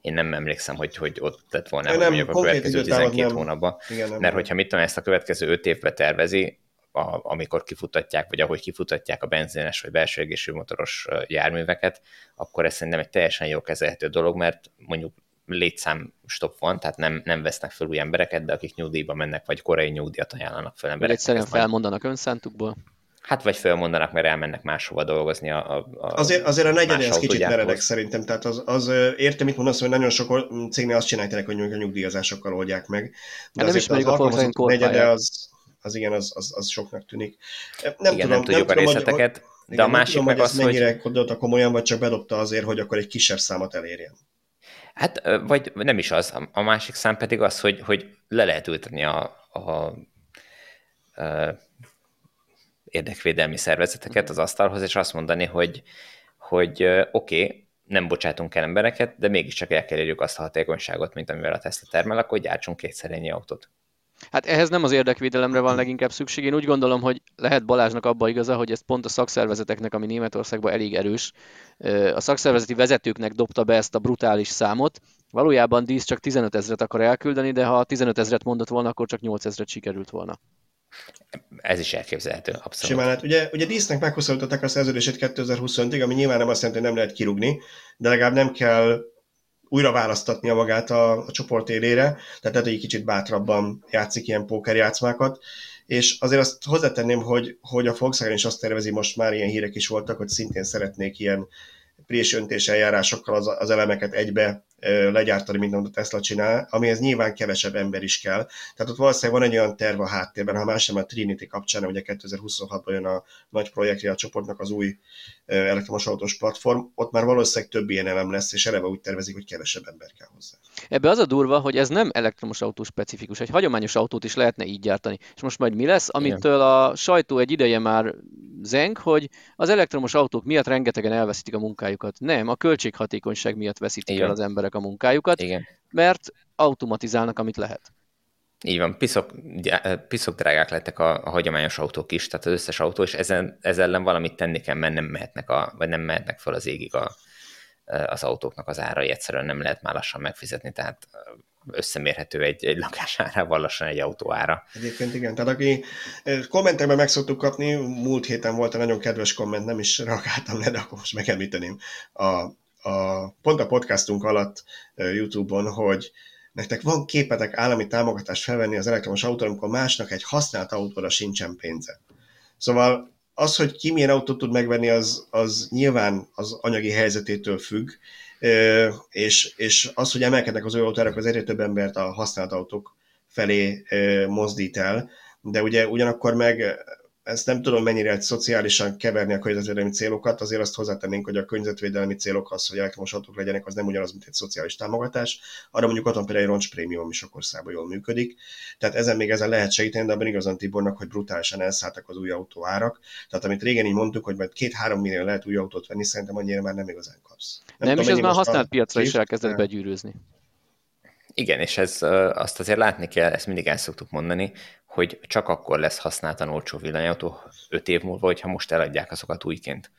én nem emlékszem, hogy, hogy ott lett volna, hogy mondjuk a következő 12 nem. hónapban. Igen, nem Mert hogyha mit tudom, ezt a következő 5 évbe tervezi, a, amikor kifutatják, vagy ahogy kifutatják a benzines vagy belső égésű motoros járműveket, akkor ez szerintem egy teljesen jó kezelhető dolog, mert mondjuk létszám stop van, tehát nem, nem vesznek fel új embereket, de akik nyugdíjba mennek, vagy korai nyugdíjat ajánlanak fel embereket. Egyszerűen felmondanak önszántukból. Hát vagy felmondanak, mert elmennek máshova dolgozni. A, a, azért, azért a negyed ez kicsit meredek szerintem, tehát az, az értem, mit mondasz, hogy nagyon sok cégnél azt csinálják, hogy a nyugdíjazásokkal oldják meg. De hát nem ismerjük a Volkswagen negyede az, az igen, az, az, az soknak tűnik. Nem igen, tudom, nem tudjuk nem a részleteket. De Igen, a másik tudom, meg hogy az, hogy... mennyire gondolta komolyan, vagy csak bedobta azért, hogy akkor egy kisebb számot elérjen. Hát, vagy nem is az. A másik szám pedig az, hogy, hogy le lehet ültetni a, a, a, a érdekvédelmi szervezeteket az asztalhoz, és azt mondani, hogy, hogy oké, okay, nem bocsátunk el embereket, de mégiscsak el kell érjük azt a hatékonyságot, mint amivel a Tesla termel, akkor gyártsunk kétszer ennyi autót. Hát ehhez nem az érdekvédelemre van leginkább szükség. Én úgy gondolom, hogy lehet Balázsnak abba igaza, hogy ez pont a szakszervezeteknek, ami Németországban elég erős, a szakszervezeti vezetőknek dobta be ezt a brutális számot. Valójában Dísz csak 15 ezret akar elküldeni, de ha 15 ezret mondott volna, akkor csak 8 ezret sikerült volna. Ez is elképzelhető, abszolút. Simán, hát ugye, ugye Dísznek meghosszabbították a szerződését 2025-ig, ami nyilván nem azt jelenti, hogy nem lehet kirúgni, de legalább nem kell újra választatnia magát a, a csoport élére, tehát lehet, egy kicsit bátrabban játszik ilyen pókerjátszmákat, és azért azt hozzátenném, hogy, hogy a Volkswagen is azt tervezi, most már ilyen hírek is voltak, hogy szintén szeretnék ilyen présöntés eljárásokkal az, az elemeket egybe legyártani, mint amit a Tesla csinál, amihez nyilván kevesebb ember is kell. Tehát ott valószínűleg van egy olyan terv a háttérben, ha más sem a Trinity kapcsán, ugye 2026-ban jön a nagy projektje a csoportnak az új elektromos autós platform, ott már valószínűleg több ilyen elem lesz, és eleve úgy tervezik, hogy kevesebb ember kell hozzá. Ebbe az a durva, hogy ez nem elektromos autó specifikus, egy hagyományos autót is lehetne így gyártani. És most majd mi lesz, amitől a sajtó egy ideje már zeng, hogy az elektromos autók miatt rengetegen elveszítik a munkájukat. Nem, a költséghatékonyság miatt veszítik Igen. el az emberek a munkájukat, Igen. mert automatizálnak, amit lehet. Így van, piszok, piszok drágák lettek a, a hagyományos autók is, tehát az összes autó, és ezen, ezzel ellen valamit tenni kell, mert nem mehetnek, a, vagy nem mehetnek fel az égig a, az autóknak az árai, egyszerűen nem lehet már lassan megfizetni, tehát összemérhető egy, egy lakás árával lassan egy autó ára. Egyébként igen, tehát aki kommentekben meg szoktuk kapni, múlt héten volt egy nagyon kedves komment, nem is reagáltam le, de akkor most megemlíteném a, a, pont a podcastunk alatt YouTube-on, hogy nektek van képetek állami támogatást felvenni az elektromos autóra, amikor másnak egy használt autóra sincsen pénze. Szóval az, hogy ki milyen autót tud megvenni, az, az nyilván az anyagi helyzetétől függ, és, és az, hogy emelkednek az új autórak, az egyre több embert a használt autók felé mozdít el, de ugye ugyanakkor meg ezt nem tudom mennyire egy szociálisan keverni a környezetvédelmi célokat, azért azt hozzátennénk, hogy a környezetvédelmi célok az, hogy elektromos autók legyenek, az nem ugyanaz, mint egy szociális támogatás. Arra mondjuk ott van például egy roncsprémium is a korszában jól működik. Tehát ezen még ezen lehet segíteni, de abban igazán Tibornak, hogy brutálisan elszálltak az új autó árak. Tehát amit régen így mondtuk, hogy majd két-három millió lehet új autót venni, szerintem annyira már nem igazán kapsz. Nem, nem tudom, és ez már használt piacra is elkezdett begyűrűzni. Igen, és ez azt azért látni kell, ezt mindig el szoktuk mondani, hogy csak akkor lesz használtan olcsó villanyautó 5 év múlva, hogyha most eladják azokat újként.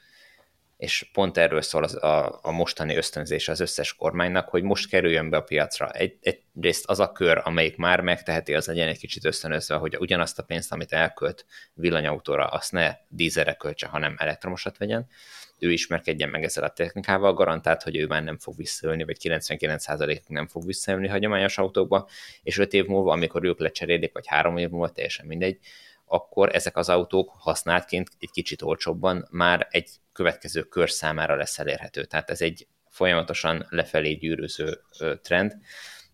És pont erről szól az, a, a mostani ösztönzés az összes kormánynak, hogy most kerüljön be a piacra. Egy, egyrészt az a kör, amelyik már megteheti, az legyen egy kicsit ösztönözve, hogy ugyanazt a pénzt, amit elkölt villanyautóra, azt ne dízere költse, hanem elektromosat vegyen ő ismerkedjen meg ezzel a technikával, garantált, hogy ő már nem fog visszaölni, vagy 99% nem fog visszaölni hagyományos autókba, és 5 év múlva, amikor ők lecserélik, vagy 3 év múlva, teljesen mindegy, akkor ezek az autók használtként egy kicsit olcsóbban már egy következő kör számára lesz elérhető. Tehát ez egy folyamatosan lefelé gyűrűző trend,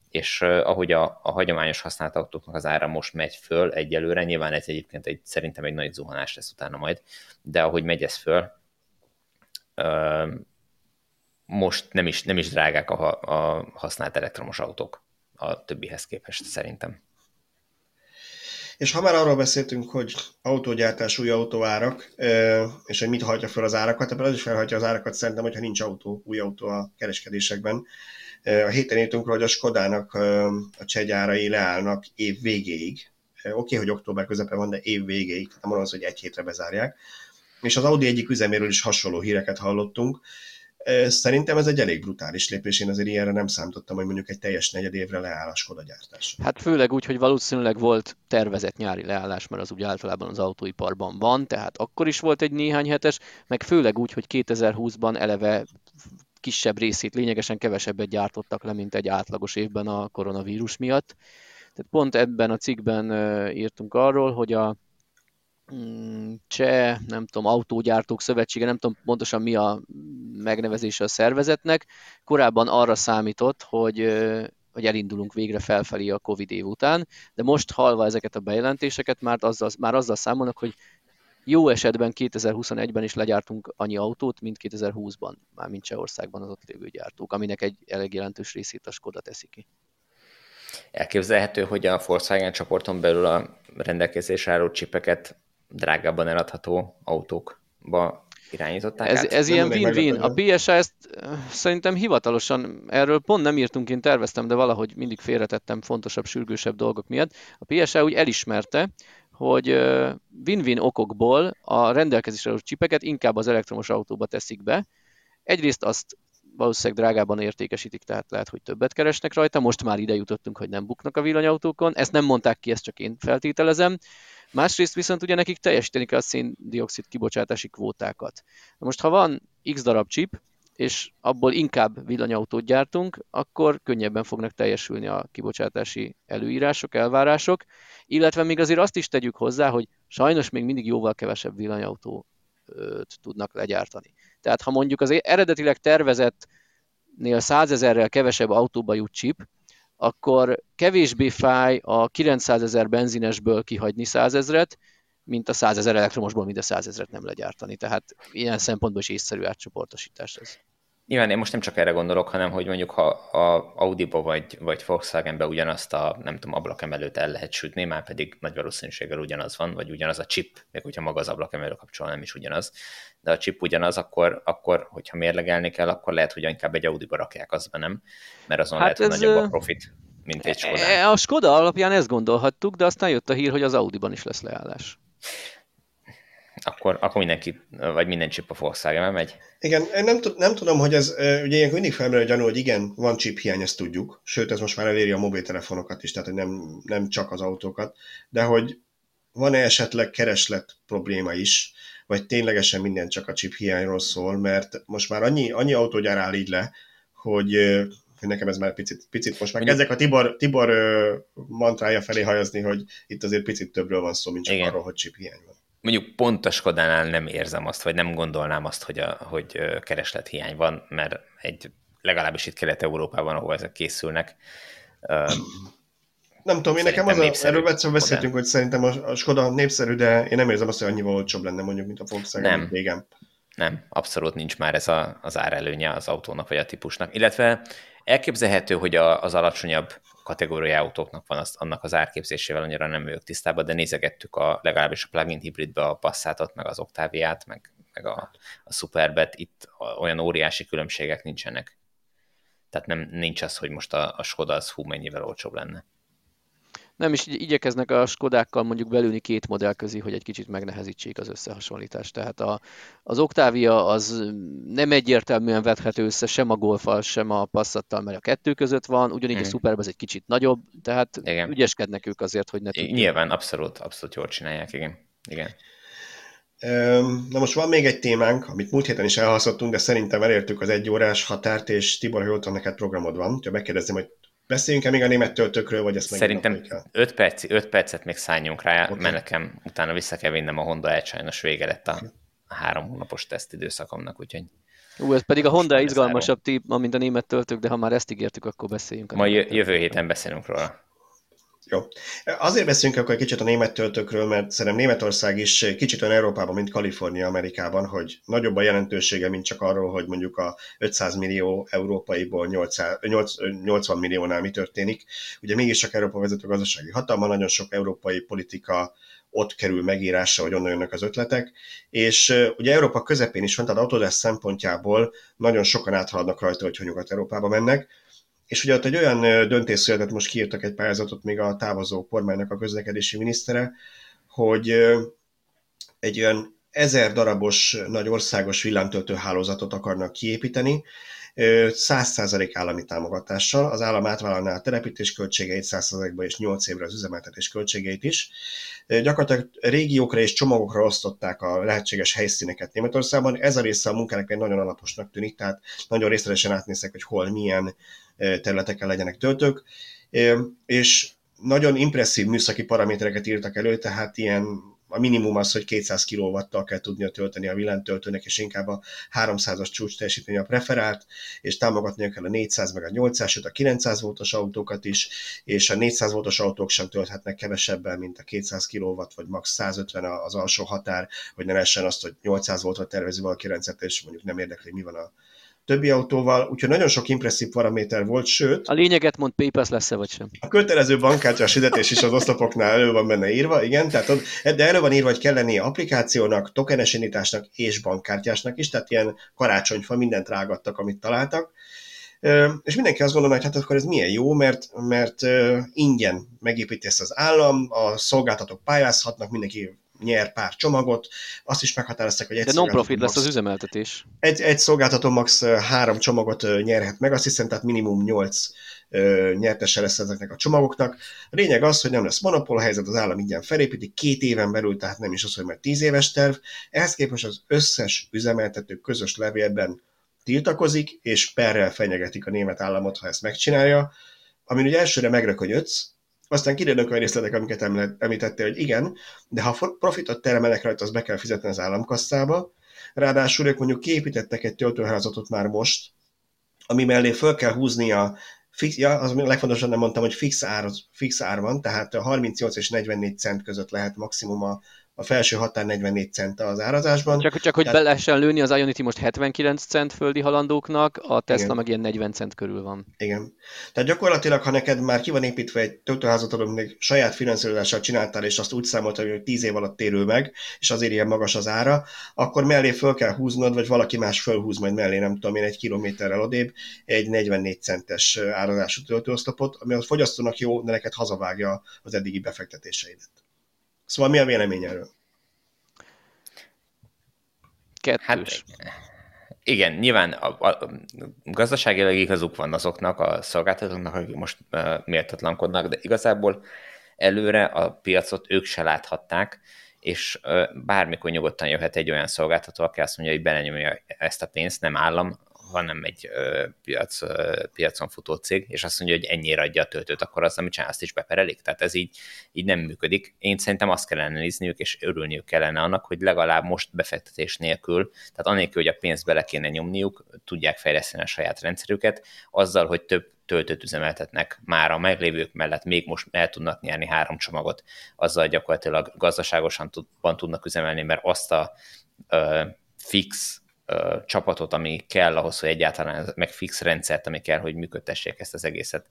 és ahogy a, a hagyományos használt autóknak az ára most megy föl egyelőre, nyilván ez egyébként egy, szerintem egy nagy zuhanás lesz utána majd, de ahogy megy ez föl, most nem is, nem is drágák a, a használt elektromos autók a többihez képest szerintem. És ha már arról beszéltünk, hogy autógyártás, új autóárak, és hogy mit hajtja fel az árakat, ebből az is felhajtja az árakat szerintem, hogyha nincs autó, új autó a kereskedésekben. A héten írtunk hogy a Skodának a csegyárai leállnak év végéig. Oké, okay, hogy október közepe van, de év végéig, nem az, hogy egy hétre bezárják és az Audi egyik üzeméről is hasonló híreket hallottunk. Szerintem ez egy elég brutális lépés, én azért ilyenre nem számítottam, hogy mondjuk egy teljes negyed évre leáll a Skoda gyártás. Hát főleg úgy, hogy valószínűleg volt tervezett nyári leállás, mert az úgy általában az autóiparban van, tehát akkor is volt egy néhány hetes, meg főleg úgy, hogy 2020-ban eleve kisebb részét, lényegesen kevesebbet gyártottak le, mint egy átlagos évben a koronavírus miatt. Tehát pont ebben a cikkben írtunk arról, hogy a cseh, nem tudom, autógyártók szövetsége, nem tudom pontosan mi a megnevezése a szervezetnek, korábban arra számított, hogy, hogy elindulunk végre felfelé a Covid év után, de most halva ezeket a bejelentéseket már azzal, már azzal számolnak, hogy jó esetben 2021-ben is legyártunk annyi autót, mint 2020-ban, mármint Csehországban az ott lévő gyártók, aminek egy elég jelentős részét a Skoda teszi ki. Elképzelhető, hogy a Volkswagen csoporton belül a rendelkezésre álló csipeket drágábban eladható autókba irányították ez, át? ez ilyen win-win. A PSA ezt szerintem hivatalosan, erről pont nem írtunk, én terveztem, de valahogy mindig félretettem fontosabb, sürgősebb dolgok miatt. A PSA úgy elismerte, hogy win-win okokból a rendelkezésre álló csipeket inkább az elektromos autóba teszik be. Egyrészt azt valószínűleg drágában értékesítik, tehát lehet, hogy többet keresnek rajta. Most már ide jutottunk, hogy nem buknak a villanyautókon. Ezt nem mondták ki, ezt csak én feltételezem. Másrészt viszont ugye nekik teljesíteni kell a széndiokszid kibocsátási kvótákat. Most ha van x darab chip, és abból inkább villanyautót gyártunk, akkor könnyebben fognak teljesülni a kibocsátási előírások, elvárások, illetve még azért azt is tegyük hozzá, hogy sajnos még mindig jóval kevesebb villanyautót tudnak legyártani. Tehát ha mondjuk az eredetileg tervezettnél százezerrel kevesebb autóba jut chip, akkor kevésbé fáj a 900 ezer benzinesből kihagyni százezret, mint a 100 ezer elektromosból mind a 100 ezeret nem legyártani. Tehát ilyen szempontból is észszerű átcsoportosítás ez. Nyilván én most nem csak erre gondolok, hanem hogy mondjuk ha a Audi-ba vagy, vagy Volkswagen-be ugyanazt a, nem tudom, ablakemelőt el lehet sütni, már pedig nagy valószínűséggel ugyanaz van, vagy ugyanaz a chip, még hogyha maga az ablakemelő kapcsol nem is ugyanaz, de a chip ugyanaz, akkor, akkor hogyha mérlegelni kell, akkor lehet, hogy inkább egy Audi-ba rakják be, nem? Mert azon hát lehet, hogy nagyobb a profit, mint egy Skoda. E, a Skoda alapján ezt gondolhattuk, de aztán jött a hír, hogy az Audi-ban is lesz leállás akkor, akkor mindenki, vagy minden chip a volkswagen megy. Igen, én nem, nem tudom, hogy ez, ugye ilyenkor mindig felmerül a gyanú, hogy igen, van chip hiány, ezt tudjuk, sőt, ez most már eléri a mobiltelefonokat is, tehát hogy nem, nem csak az autókat, de hogy van-e esetleg kereslet probléma is, vagy ténylegesen minden csak a chip hiányról szól, mert most már annyi, annyi autógyár áll így le, hogy hogy nekem ez már picit, picit most már ezek a Tibor, Tibor mantrája felé hajazni, hogy itt azért picit többről van szó, mint csak Igen. arról, hogy chip hiány van mondjuk pont a Skodánál nem érzem azt, vagy nem gondolnám azt, hogy, a, hogy kereslethiány van, mert egy legalábbis itt Kelet-Európában, ahol ezek készülnek. Nem tudom, én nekem az a, erről egyszer beszéltünk, hogy szerintem a, a Skoda népszerű, de én nem érzem azt, hogy annyival olcsóbb lenne mondjuk, mint a Volkswagen nem. régen. Nem, abszolút nincs már ez a, az árelőnye az autónak vagy a típusnak. Illetve elképzelhető, hogy a, az alacsonyabb kategóriai autóknak van az, annak az árképzésével, annyira nem vagyok tisztában, de nézegettük a, legalábbis a plug-in hibridbe a Passatot, meg az Octaviát, meg, meg a, a Superbet, itt olyan óriási különbségek nincsenek. Tehát nem, nincs az, hogy most a, a Skoda az hú mennyivel olcsóbb lenne nem is igyekeznek a Skodákkal mondjuk belülni két modell közé, hogy egy kicsit megnehezítsék az összehasonlítást. Tehát a, az Octavia az nem egyértelműen vethető össze sem a Golfal, sem a Passattal, mert a kettő között van, ugyanígy hmm. a Superb az egy kicsit nagyobb, tehát igen. ügyeskednek ők azért, hogy ne tudják. Nyilván, abszolút, abszolút jól csinálják, igen. igen. Na most van még egy témánk, amit múlt héten is elhaszottunk, de szerintem elértük az egy órás határt, és Tibor, jól tudom, neked programod van. Ha megkérdezzem, hogy Beszéljünk-e még a német töltőkről, vagy ezt Szerintem 5, perc, 5 percet még szálljunk rá, okay. mert nekem utána vissza kell vinnem a Honda egy sajnos vége lett a, a három hónapos teszt időszakomnak, úgyhogy Ú, ez pedig a Honda izgalmasabb tip, mint a német töltők, de ha már ezt ígértük, akkor beszéljünk. Ma jövő héten beszélünk róla. Jó. Azért beszélünk akkor egy kicsit a német töltőkről, mert szerintem Németország is kicsit olyan Európában, mint Kalifornia Amerikában, hogy nagyobb a jelentősége, mint csak arról, hogy mondjuk a 500 millió európaiból 800, 80 milliónál mi történik. Ugye mégis csak Európa vezető gazdasági hatalma, nagyon sok európai politika ott kerül megírásra, hogy onnan jönnek az ötletek, és ugye Európa közepén is van, tehát Autodesk szempontjából nagyon sokan áthaladnak rajta, hogy Nyugat-Európába mennek, és ugye ott egy olyan döntés született, most kiírtak egy pályázatot még a távozó kormánynak a közlekedési minisztere, hogy egy olyan ezer darabos nagy országos villámtöltő hálózatot akarnak kiépíteni, 100% állami támogatással, az állam átvállalná a telepítés költségeit 100%-ba és 8 évre az üzemeltetés költségeit is. Gyakorlatilag régiókra és csomagokra osztották a lehetséges helyszíneket Németországban. Ez a része a munkának egy nagyon alaposnak tűnik, tehát nagyon részletesen átnézek, hogy hol milyen területeken legyenek töltők, és nagyon impresszív műszaki paramétereket írtak elő, tehát ilyen a minimum az, hogy 200 kW-tal kell tudnia tölteni a villámtöltőnek, és inkább a 300-as csúcs teljesítmény a preferált, és támogatnia kell a 400 meg a 800, sőt a 900 voltos autókat is, és a 400 voltos autók sem tölthetnek kevesebben, mint a 200 kW, vagy max 150 az alsó határ, hogy ne lehessen azt, hogy 800 voltra tervezi valaki rendszert, és mondjuk nem érdekli, mi van a többi autóval, úgyhogy nagyon sok impresszív paraméter volt, sőt... A lényeget mond, PayPass lesz-e vagy sem. A kötelező bankkártyás fizetés is az oszlopoknál elő van benne írva, igen, tehát ott, de elő van írva, hogy kell lennie applikációnak, tokenes indításnak és bankkártyásnak is, tehát ilyen karácsonyfa mindent rágattak, amit találtak. És mindenki azt gondolja, hogy hát akkor ez milyen jó, mert, mert ingyen megépíti ezt az állam, a szolgáltatók pályázhatnak, mindenki nyer pár csomagot, azt is meghatározták, hogy egy De non-profit lesz az üzemeltetés. Egy, egy szolgáltató max három csomagot nyerhet meg, azt hiszem, tehát minimum nyolc nyertese lesz ezeknek a csomagoknak. A lényeg az, hogy nem lesz monopól a helyzet, az állam ingyen felépíti, két éven belül, tehát nem is az, hogy már tíz éves terv. Ehhez képest az összes üzemeltető közös levélben tiltakozik, és perrel fenyegetik a német államot, ha ezt megcsinálja, amin ugye elsőre megrökönyödsz, aztán kiderülnek olyan részletek, amiket említettél, hogy igen, de ha profitot termelek rajta, az be kell fizetni az államkasszába. Ráadásul ők mondjuk kiépítettek egy töltőházatot már most, ami mellé föl kell húzni a fix, ja, az legfontosabb nem mondtam, hogy fix ár, fix ár van, tehát 38 és 44 cent között lehet maximum a, a felső határ 44 cent az árazásban. Csak, csak hogy Tehát... be lehessen lőni, az Ionity most 79 cent földi halandóknak, a Tesla Igen. meg ilyen 40 cent körül van. Igen. Tehát gyakorlatilag, ha neked már ki van építve egy töltőházat, amit saját finanszírozással csináltál, és azt úgy számoltad, hogy 10 év alatt térül meg, és azért ilyen magas az ára, akkor mellé föl kell húznod, vagy valaki más fölhúz majd mellé, nem tudom én, egy kilométerrel odébb, egy 44 centes árazású töltőoszlopot, ami a fogyasztónak jó, de neked hazavágja az eddigi befektetéseidet. Szóval mi a vélemény erről? Kettős. Hát, igen, nyilván a, a, gazdaságilag igazuk van azoknak a szolgáltatóknak, akik most uh, méltatlankodnak, de igazából előre a piacot ők se láthatták, és uh, bármikor nyugodtan jöhet egy olyan szolgáltató, aki azt mondja, hogy belenyomja ezt a pénzt, nem állam, hanem egy ö, piac, ö, piacon futó cég, és azt mondja, hogy ennyire adja a töltőt, akkor az, amit csinál, azt is beperelik. Tehát ez így, így nem működik. Én szerintem azt kellene nézniük, és örülniük kellene annak, hogy legalább most befektetés nélkül, tehát anélkül, hogy a pénzt bele kéne nyomniuk, tudják fejleszteni a saját rendszerüket, azzal, hogy több töltőt üzemeltetnek már a meglévők mellett, még most el tudnak nyerni három csomagot, azzal gyakorlatilag gazdaságosan tudnak üzemelni, mert azt a ö, fix csapatot, ami kell ahhoz, hogy egyáltalán meg fix rendszert, ami kell, hogy működtessék ezt az egészet.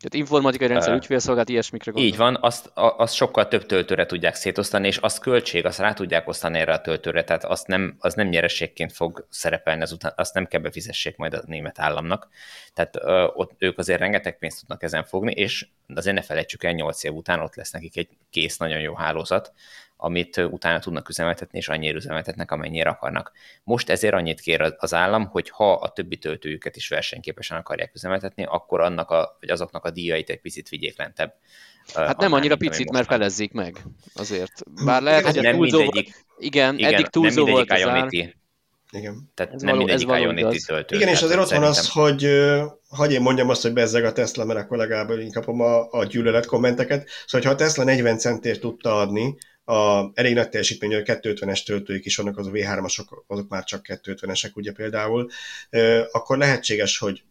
Tehát informatikai rendszer, uh, ügyfélszolgált, ilyesmikre gondol. Így van, azt, azt sokkal több töltőre tudják szétosztani, és az költség, azt rá tudják osztani erre a töltőre, tehát azt nem, az nem nyereségként fog szerepelni, azután, azt nem kell befizessék majd a német államnak. Tehát uh, ott ők azért rengeteg pénzt tudnak ezen fogni, és azért ne felejtsük el, 8 év után ott lesz nekik egy kész, nagyon jó hálózat, amit utána tudnak üzemeltetni, és annyira üzemeltetnek, amennyire akarnak. Most ezért annyit kér az állam, hogy ha a többi töltőjüket is versenyképesen akarják üzemeltetni, akkor annak a, vagy azoknak a díjait egy picit vigyék lentebb. Hát nem annyira mint, picit, mert felezzék meg azért. Bár lehet, hogy nem túlzó, mindegyik, igen, igen, eddig túlzó nem volt az ár. Igen. Tehát ez nem való, mindegyik Ionity töltő. Igen, és azért ott van az, hogy hagyj én mondjam azt, hogy bezzeg a Tesla, mert akkor legalább inkább a, a gyűlölet kommenteket. Szóval, ha a Tesla 40 centért tudta adni a elég nagy teljesítményű 250-es töltőik is vannak, az a V3-asok, azok már csak 250-esek ugye például, akkor lehetséges, hogy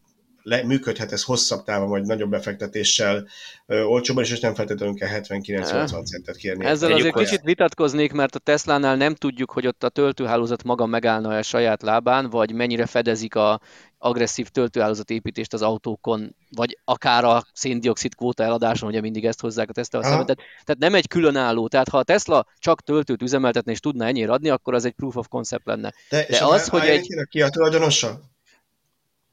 le, működhet ez hosszabb távon, vagy nagyobb befektetéssel ö, olcsóban, és nem feltétlenül kell 79-80 centet kérni. Ezzel azért hozzá. kicsit vitatkoznék, mert a Tesla-nál nem tudjuk, hogy ott a töltőhálózat maga megállna a saját lábán, vagy mennyire fedezik a agresszív töltőhálózat építést az autókon, vagy akár a széndiokszid kvóta eladáson, ugye mindig ezt hozzák a Tesla szemet. Tehát, tehát nem egy különálló. Tehát ha a Tesla csak töltőt üzemeltetne és tudna ennyire adni, akkor az egy proof of concept lenne. De, De az, hogy egy... Ki a tulajdonosa?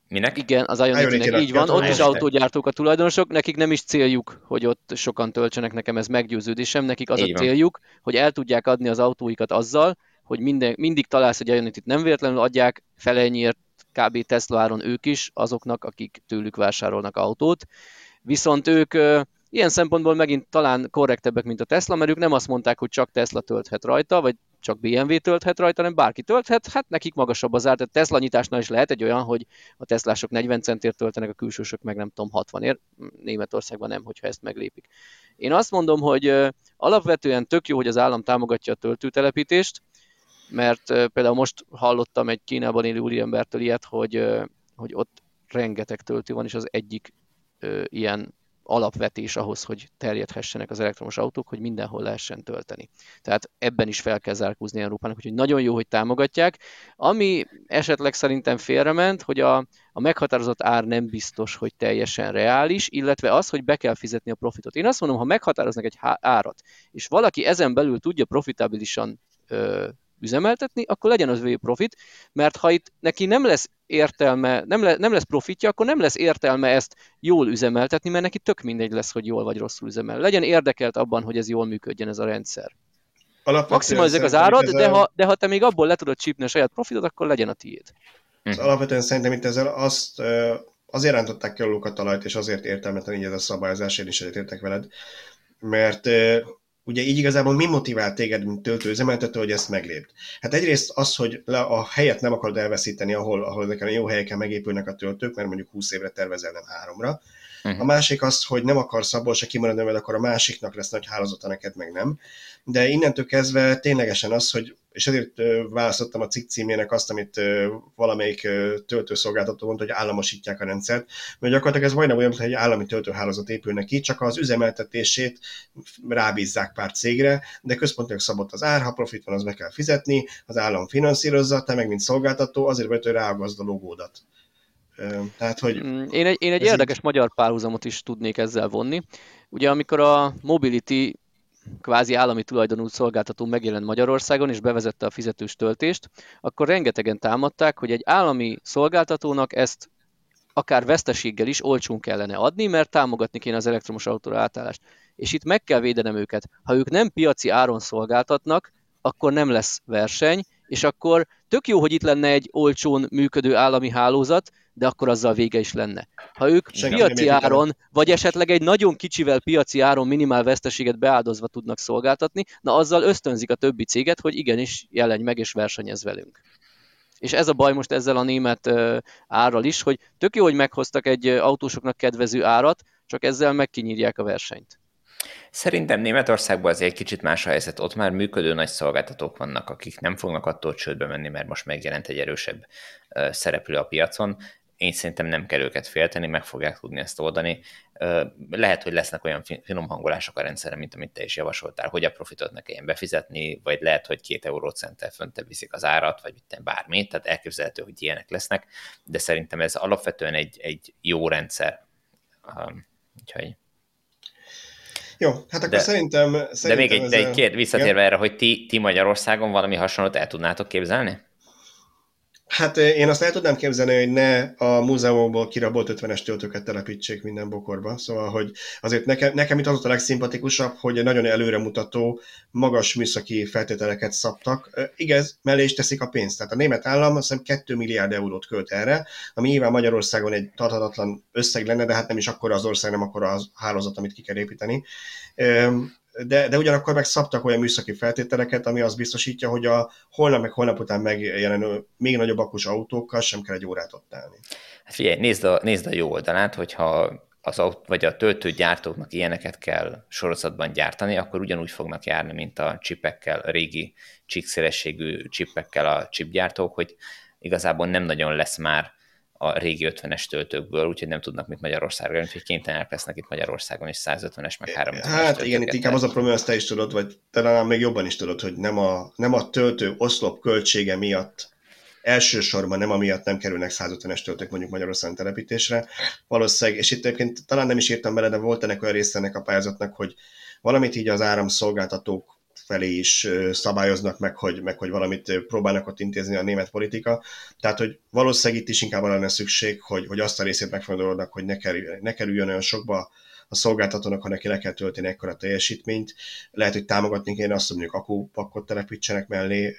Minek? Igen, az Ionity-nek így van, ott is autógyártók a tulajdonosok, nekik nem is céljuk, hogy ott sokan töltsenek, nekem ez meggyőződésem, nekik az így a céljuk, van. hogy el tudják adni az autóikat azzal, hogy minden, mindig találsz egy Ionity-t, nem véletlenül adják felennyiért kb. Tesla áron ők is, azoknak, akik tőlük vásárolnak autót. Viszont ők Ilyen szempontból megint talán korrektebbek, mint a Tesla, mert ők nem azt mondták, hogy csak Tesla tölthet rajta, vagy csak BMW tölthet rajta, hanem bárki tölthet, hát nekik magasabb az ár. Tehát Tesla nyitásnál is lehet egy olyan, hogy a Teslások 40 centért töltenek, a külsősök meg nem tudom 60 ér. Németországban nem, hogyha ezt meglépik. Én azt mondom, hogy alapvetően tök jó, hogy az állam támogatja a töltőtelepítést, mert például most hallottam egy Kínában élő úriembertől ilyet, hogy, hogy ott rengeteg töltő van, és az egyik ilyen alapvetés ahhoz, hogy terjedhessenek az elektromos autók, hogy mindenhol lehessen tölteni. Tehát ebben is fel kell zárkózni Európának, úgyhogy nagyon jó, hogy támogatják. Ami esetleg szerintem félrement, hogy a, a meghatározott ár nem biztos, hogy teljesen reális, illetve az, hogy be kell fizetni a profitot. Én azt mondom, ha meghatároznak egy árat, és valaki ezen belül tudja profitábilisan ö, üzemeltetni, akkor legyen az ő profit, mert ha itt neki nem lesz értelme, nem, le, nem lesz profitja, akkor nem lesz értelme ezt jól üzemeltetni, mert neki tök mindegy lesz, hogy jól vagy rosszul üzemel. Legyen érdekelt abban, hogy ez jól működjön ez a rendszer. Maximalizálják az árad, de ha, de ha te még abból le tudod csípni a saját profitot, akkor legyen a tiéd. Az alapvetően szerintem itt ezzel azt azért rántották ki a talajt, és azért értelmetlen így ez a szabályozás, én is egyetértek veled, mert ugye így igazából mi motivált téged, mint töltőüzemeltető, hogy ezt meglépd? Hát egyrészt az, hogy a helyet nem akarod elveszíteni, ahol, ahol ezeken a jó helyeken megépülnek a töltők, mert mondjuk 20 évre tervezel, nem háromra. Uh-huh. A másik az, hogy nem akarsz abból se kimaradni, mert akkor a másiknak lesz nagy hálózata, neked meg nem. De innentől kezdve ténylegesen az, hogy és ezért választottam a cikk címének azt, amit valamelyik töltőszolgáltató mondta, hogy államosítják a rendszert, mert gyakorlatilag ez majdnem olyan, hogy egy állami töltőhálózat épül neki, csak az üzemeltetését rábízzák pár cégre, de központilag szabott az ár, ha profit van, az be kell fizetni, az állam finanszírozza, te meg mint szolgáltató, azért hogy ráagazd a logódat. Tehát, hogy mm, én egy, én egy érdekes így... magyar párhuzamot is tudnék ezzel vonni. Ugye amikor a Mobility kvázi állami tulajdonú szolgáltató megjelent Magyarországon és bevezette a fizetős töltést, akkor rengetegen támadták, hogy egy állami szolgáltatónak ezt akár veszteséggel is olcsón kellene adni, mert támogatni kéne az elektromos autóra átállást. És itt meg kell védenem őket. Ha ők nem piaci áron szolgáltatnak, akkor nem lesz verseny, és akkor tök jó, hogy itt lenne egy olcsón működő állami hálózat, de akkor azzal vége is lenne. Ha ők Senki piaci áron, vagy esetleg egy nagyon kicsivel piaci áron minimál veszteséget beáldozva tudnak szolgáltatni, na azzal ösztönzik a többi céget, hogy igenis jelenj meg és versenyez velünk. És ez a baj most ezzel a német árral is, hogy tök jó, hogy meghoztak egy autósoknak kedvező árat, csak ezzel megkinyírják a versenyt. Szerintem Németországban azért kicsit más a helyzet. Ott már működő nagy szolgáltatók vannak, akik nem fognak attól csődbe menni, mert most megjelent egy erősebb szereplő a piacon én szerintem nem kell őket félteni, meg fogják tudni ezt oldani. Lehet, hogy lesznek olyan finom hangolások a rendszerre, mint amit te is javasoltál, hogy a profitot ne kelljen befizetni, vagy lehet, hogy két eurócenttel föntebb viszik az árat, vagy mit bármit, tehát elképzelhető, hogy ilyenek lesznek, de szerintem ez alapvetően egy, egy jó rendszer. Úgyhogy jó, hát akkor de, szerintem, szerintem... De még egy, de egy kérd, visszatérve ja. erre, hogy ti, ti Magyarországon valami hasonlót el tudnátok képzelni? Hát én azt el tudnám képzelni, hogy ne a múzeumokból kirabolt 50-es töltőket telepítsék minden bokorba. Szóval, hogy azért nekem, nekem itt az a legszimpatikusabb, hogy nagyon előremutató, magas műszaki feltételeket szabtak. Igaz, mellé is teszik a pénzt. Tehát a német állam azt hiszem 2 milliárd eurót költ erre, ami nyilván Magyarországon egy tarthatatlan összeg lenne, de hát nem is akkora az ország, nem akkora az hálózat, amit ki kell építeni de, de ugyanakkor meg szabtak olyan műszaki feltételeket, ami azt biztosítja, hogy a holnap meg holnap után megjelenő még nagyobb akus autókkal sem kell egy órát ott állni. Hát figyelj, nézd a, nézd a jó oldalát, hogyha az autó, vagy a töltőgyártóknak ilyeneket kell sorozatban gyártani, akkor ugyanúgy fognak járni, mint a csipekkel, a régi csíkszélességű csipekkel a chipgyártók, hogy igazából nem nagyon lesz már a régi 50-es töltőkből, úgyhogy nem tudnak mit Magyarországra, úgyhogy kénytelenek lesznek itt Magyarországon is 150-es, meg 350-es Hát igen, itt inkább az a probléma, azt te is tudod, vagy talán még jobban is tudod, hogy nem a, nem a töltő oszlop költsége miatt elsősorban nem amiatt nem kerülnek 150-es töltők mondjuk Magyarországon telepítésre. Valószínűleg, és itt egyébként talán nem is írtam bele, de volt ennek olyan része ennek a pályázatnak, hogy valamit így az áramszolgáltatók felé is szabályoznak meg, hogy, meg, hogy valamit próbálnak ott intézni a német politika. Tehát, hogy valószínűleg itt is inkább lenne szükség, hogy, hogy azt a részét megfontolódnak, hogy ne, kerül, ne kerüljön olyan sokba a szolgáltatónak, ha neki le kell tölteni ekkora teljesítményt. Lehet, hogy támogatni kéne azt, hogy mondjuk akupakot telepítsenek mellé,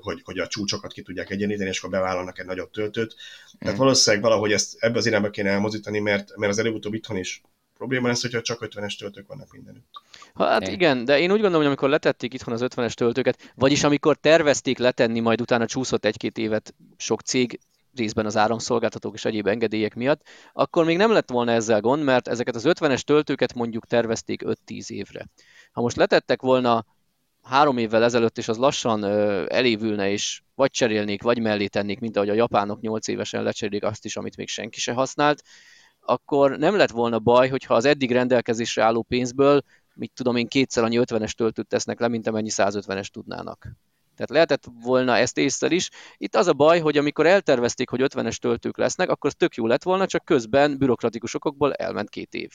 hogy, hogy a csúcsokat ki tudják egyenlíteni, és akkor bevállalnak egy nagyobb töltőt. Tehát mm. valószínűleg valahogy ezt ebbe az irányba kéne elmozítani, mert, mert az előbb-utóbb itthon is probléma lesz, hogyha csak 50-es töltők vannak mindenütt. Hát igen, de én úgy gondolom, hogy amikor letették itthon az 50-es töltőket, vagyis amikor tervezték letenni, majd utána csúszott egy-két évet sok cég, részben az áramszolgáltatók és egyéb engedélyek miatt, akkor még nem lett volna ezzel gond, mert ezeket az 50-es töltőket mondjuk tervezték 5-10 évre. Ha most letettek volna három évvel ezelőtt, és az lassan ö, elévülne, és vagy cserélnék, vagy mellé tennék, mint ahogy a japánok 8 évesen lecserélik azt is, amit még senki se használt, akkor nem lett volna baj, hogyha az eddig rendelkezésre álló pénzből, mit tudom én, kétszer annyi 50-es töltőt tesznek le, mint amennyi 150-es tudnának. Tehát lehetett volna ezt észre is. Itt az a baj, hogy amikor eltervezték, hogy 50-es töltők lesznek, akkor tök jó lett volna, csak közben bürokratikus okokból elment két év.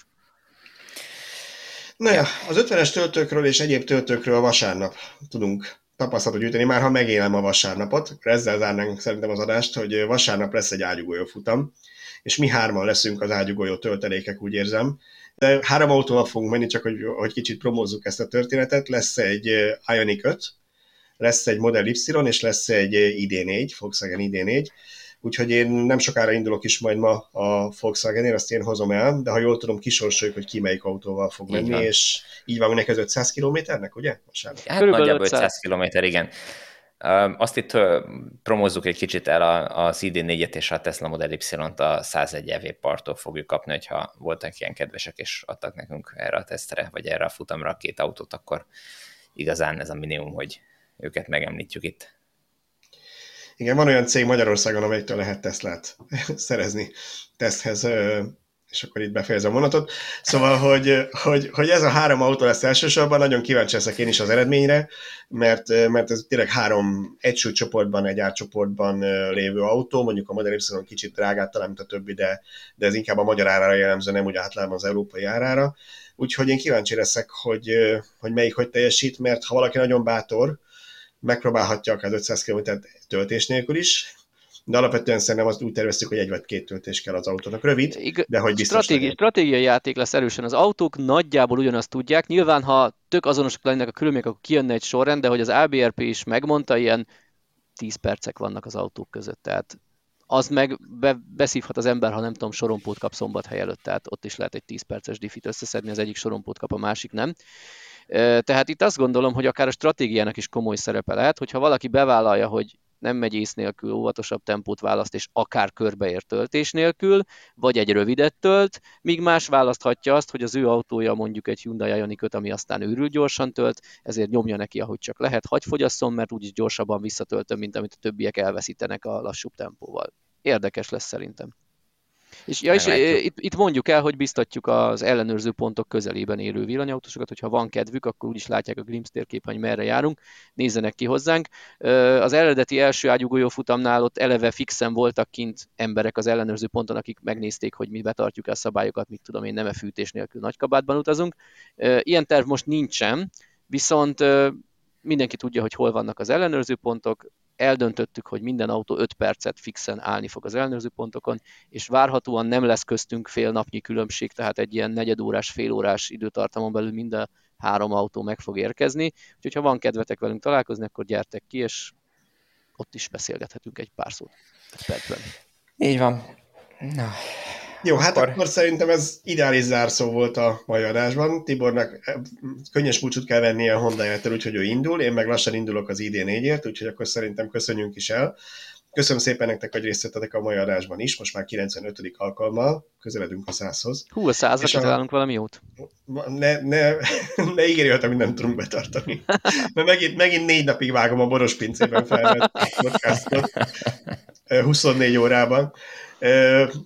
Na ja, az 50-es töltőkről és egyéb töltőkről vasárnap tudunk tapasztalatot gyűjteni, már ha megélem a vasárnapot. Ezzel zárnánk szerintem az adást, hogy vasárnap lesz egy ágyugójó futam, és mi hárman leszünk az ágyugójó töltelékek, úgy érzem. De három autóval fogunk menni, csak hogy, hogy kicsit promózzuk ezt a történetet. Lesz egy Ioniq 5, lesz egy Model Y, és lesz egy ID4, Volkswagen ID4, úgyhogy én nem sokára indulok is majd ma a Volkswagen-ért, azt én hozom el, de ha jól tudom, kisorsoljuk, hogy ki melyik autóval fog menni, van. és így van neked 500 kilométernek, ugye? Vasárnap. Hát Körülbelül nagyjából 500, 500 kilométer, igen. Azt itt promózzuk egy kicsit el a, a CD4-et és a Tesla Model Y-t a 101 EV parttól fogjuk kapni, hogyha voltak ilyen kedvesek és adtak nekünk erre a tesztre, vagy erre a futamra két autót, akkor igazán ez a minimum, hogy őket megemlítjük itt. Igen, van olyan cég Magyarországon, amelyiktől lehet Teslát szerezni teszthez, és akkor itt befejezem a vonatot. Szóval, hogy, hogy, hogy ez a három autó lesz elsősorban, nagyon kíváncsi leszek én is az eredményre, mert, mert ez tényleg három egy csoportban, egy árcsoportban lévő autó, mondjuk a Model Y kicsit drágát talán, mint a többi, de, de ez inkább a magyar árára jellemző, nem úgy általában az európai árára. Úgyhogy én kíváncsi leszek, hogy, hogy melyik hogy teljesít, mert ha valaki nagyon bátor, megpróbálhatja akár 500 km töltés nélkül is, de alapvetően szerintem azt úgy terveztük, hogy egy vagy két töltés kell az autónak. Rövid, de hogy biztos stratégi, stratégiai játék lesz erősen. Az autók nagyjából ugyanazt tudják. Nyilván, ha tök azonosak lennének a körülmények, akkor kijönne egy sorrend, de hogy az ABRP is megmondta, ilyen 10 percek vannak az autók között. Tehát az meg be, beszívhat az ember, ha nem tudom, sorompót kap szombathely előtt, tehát ott is lehet egy 10 perces diffit összeszedni, az egyik sorompót kap, a másik nem. Tehát itt azt gondolom, hogy akár a stratégiának is komoly szerepe lehet, hogyha valaki bevállalja, hogy nem megy ész nélkül, óvatosabb tempót választ, és akár körbeér töltés nélkül, vagy egy rövidet tölt, míg más választhatja azt, hogy az ő autója mondjuk egy Hyundai ioniq ami aztán őrül gyorsan tölt, ezért nyomja neki, ahogy csak lehet, hagy fogyasszon, mert úgyis gyorsabban visszatöltöm, mint amit a többiek elveszítenek a lassúbb tempóval. Érdekes lesz szerintem. És, ja, és itt, itt mondjuk el, hogy biztatjuk az ellenőrző pontok közelében élő villanyautósokat, hogyha van kedvük, akkor úgyis látják a Glimps térképen, hogy merre járunk, nézzenek ki hozzánk. Az eredeti első ágyugójó futamnál ott eleve fixen voltak kint emberek az ellenőrző ponton, akik megnézték, hogy mi betartjuk a szabályokat, mit tudom én, nem -e fűtés nélkül nagy kabátban utazunk. Ilyen terv most nincsen, viszont mindenki tudja, hogy hol vannak az ellenőrző pontok, eldöntöttük, hogy minden autó 5 percet fixen állni fog az ellenőrző pontokon, és várhatóan nem lesz köztünk fél napnyi különbség, tehát egy ilyen negyedórás, félórás időtartamon belül minden három autó meg fog érkezni. Úgyhogy ha van kedvetek velünk találkozni, akkor gyertek ki, és ott is beszélgethetünk egy pár szót. Egy percben. Így van. Na, jó, hát akkor... akkor szerintem ez ideális zárszó volt a mai adásban. Tibornak eh, könnyes búcsút kell vennie a honda úgyhogy ő indul, én meg lassan indulok az ID4-ért, úgyhogy akkor szerintem köszönjünk is el. Köszönöm szépen nektek, hogy részt vettetek a mai adásban is, most már 95. alkalommal, közeledünk a százhoz. Hú, a százra kitalálunk valami jót. Ne, ne, ne ígérj, hogy nem tudunk betartani. Mert megint, megint négy napig vágom a boros pincében felvett podcastot, 24 eh, órában.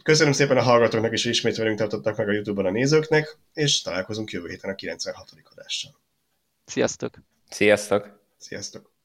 Köszönöm szépen a hallgatóknak is, hogy ismét velünk tartottak meg a YouTube-on a nézőknek, és találkozunk jövő héten a 96. adással. Sziasztok! Sziasztok! Sziasztok!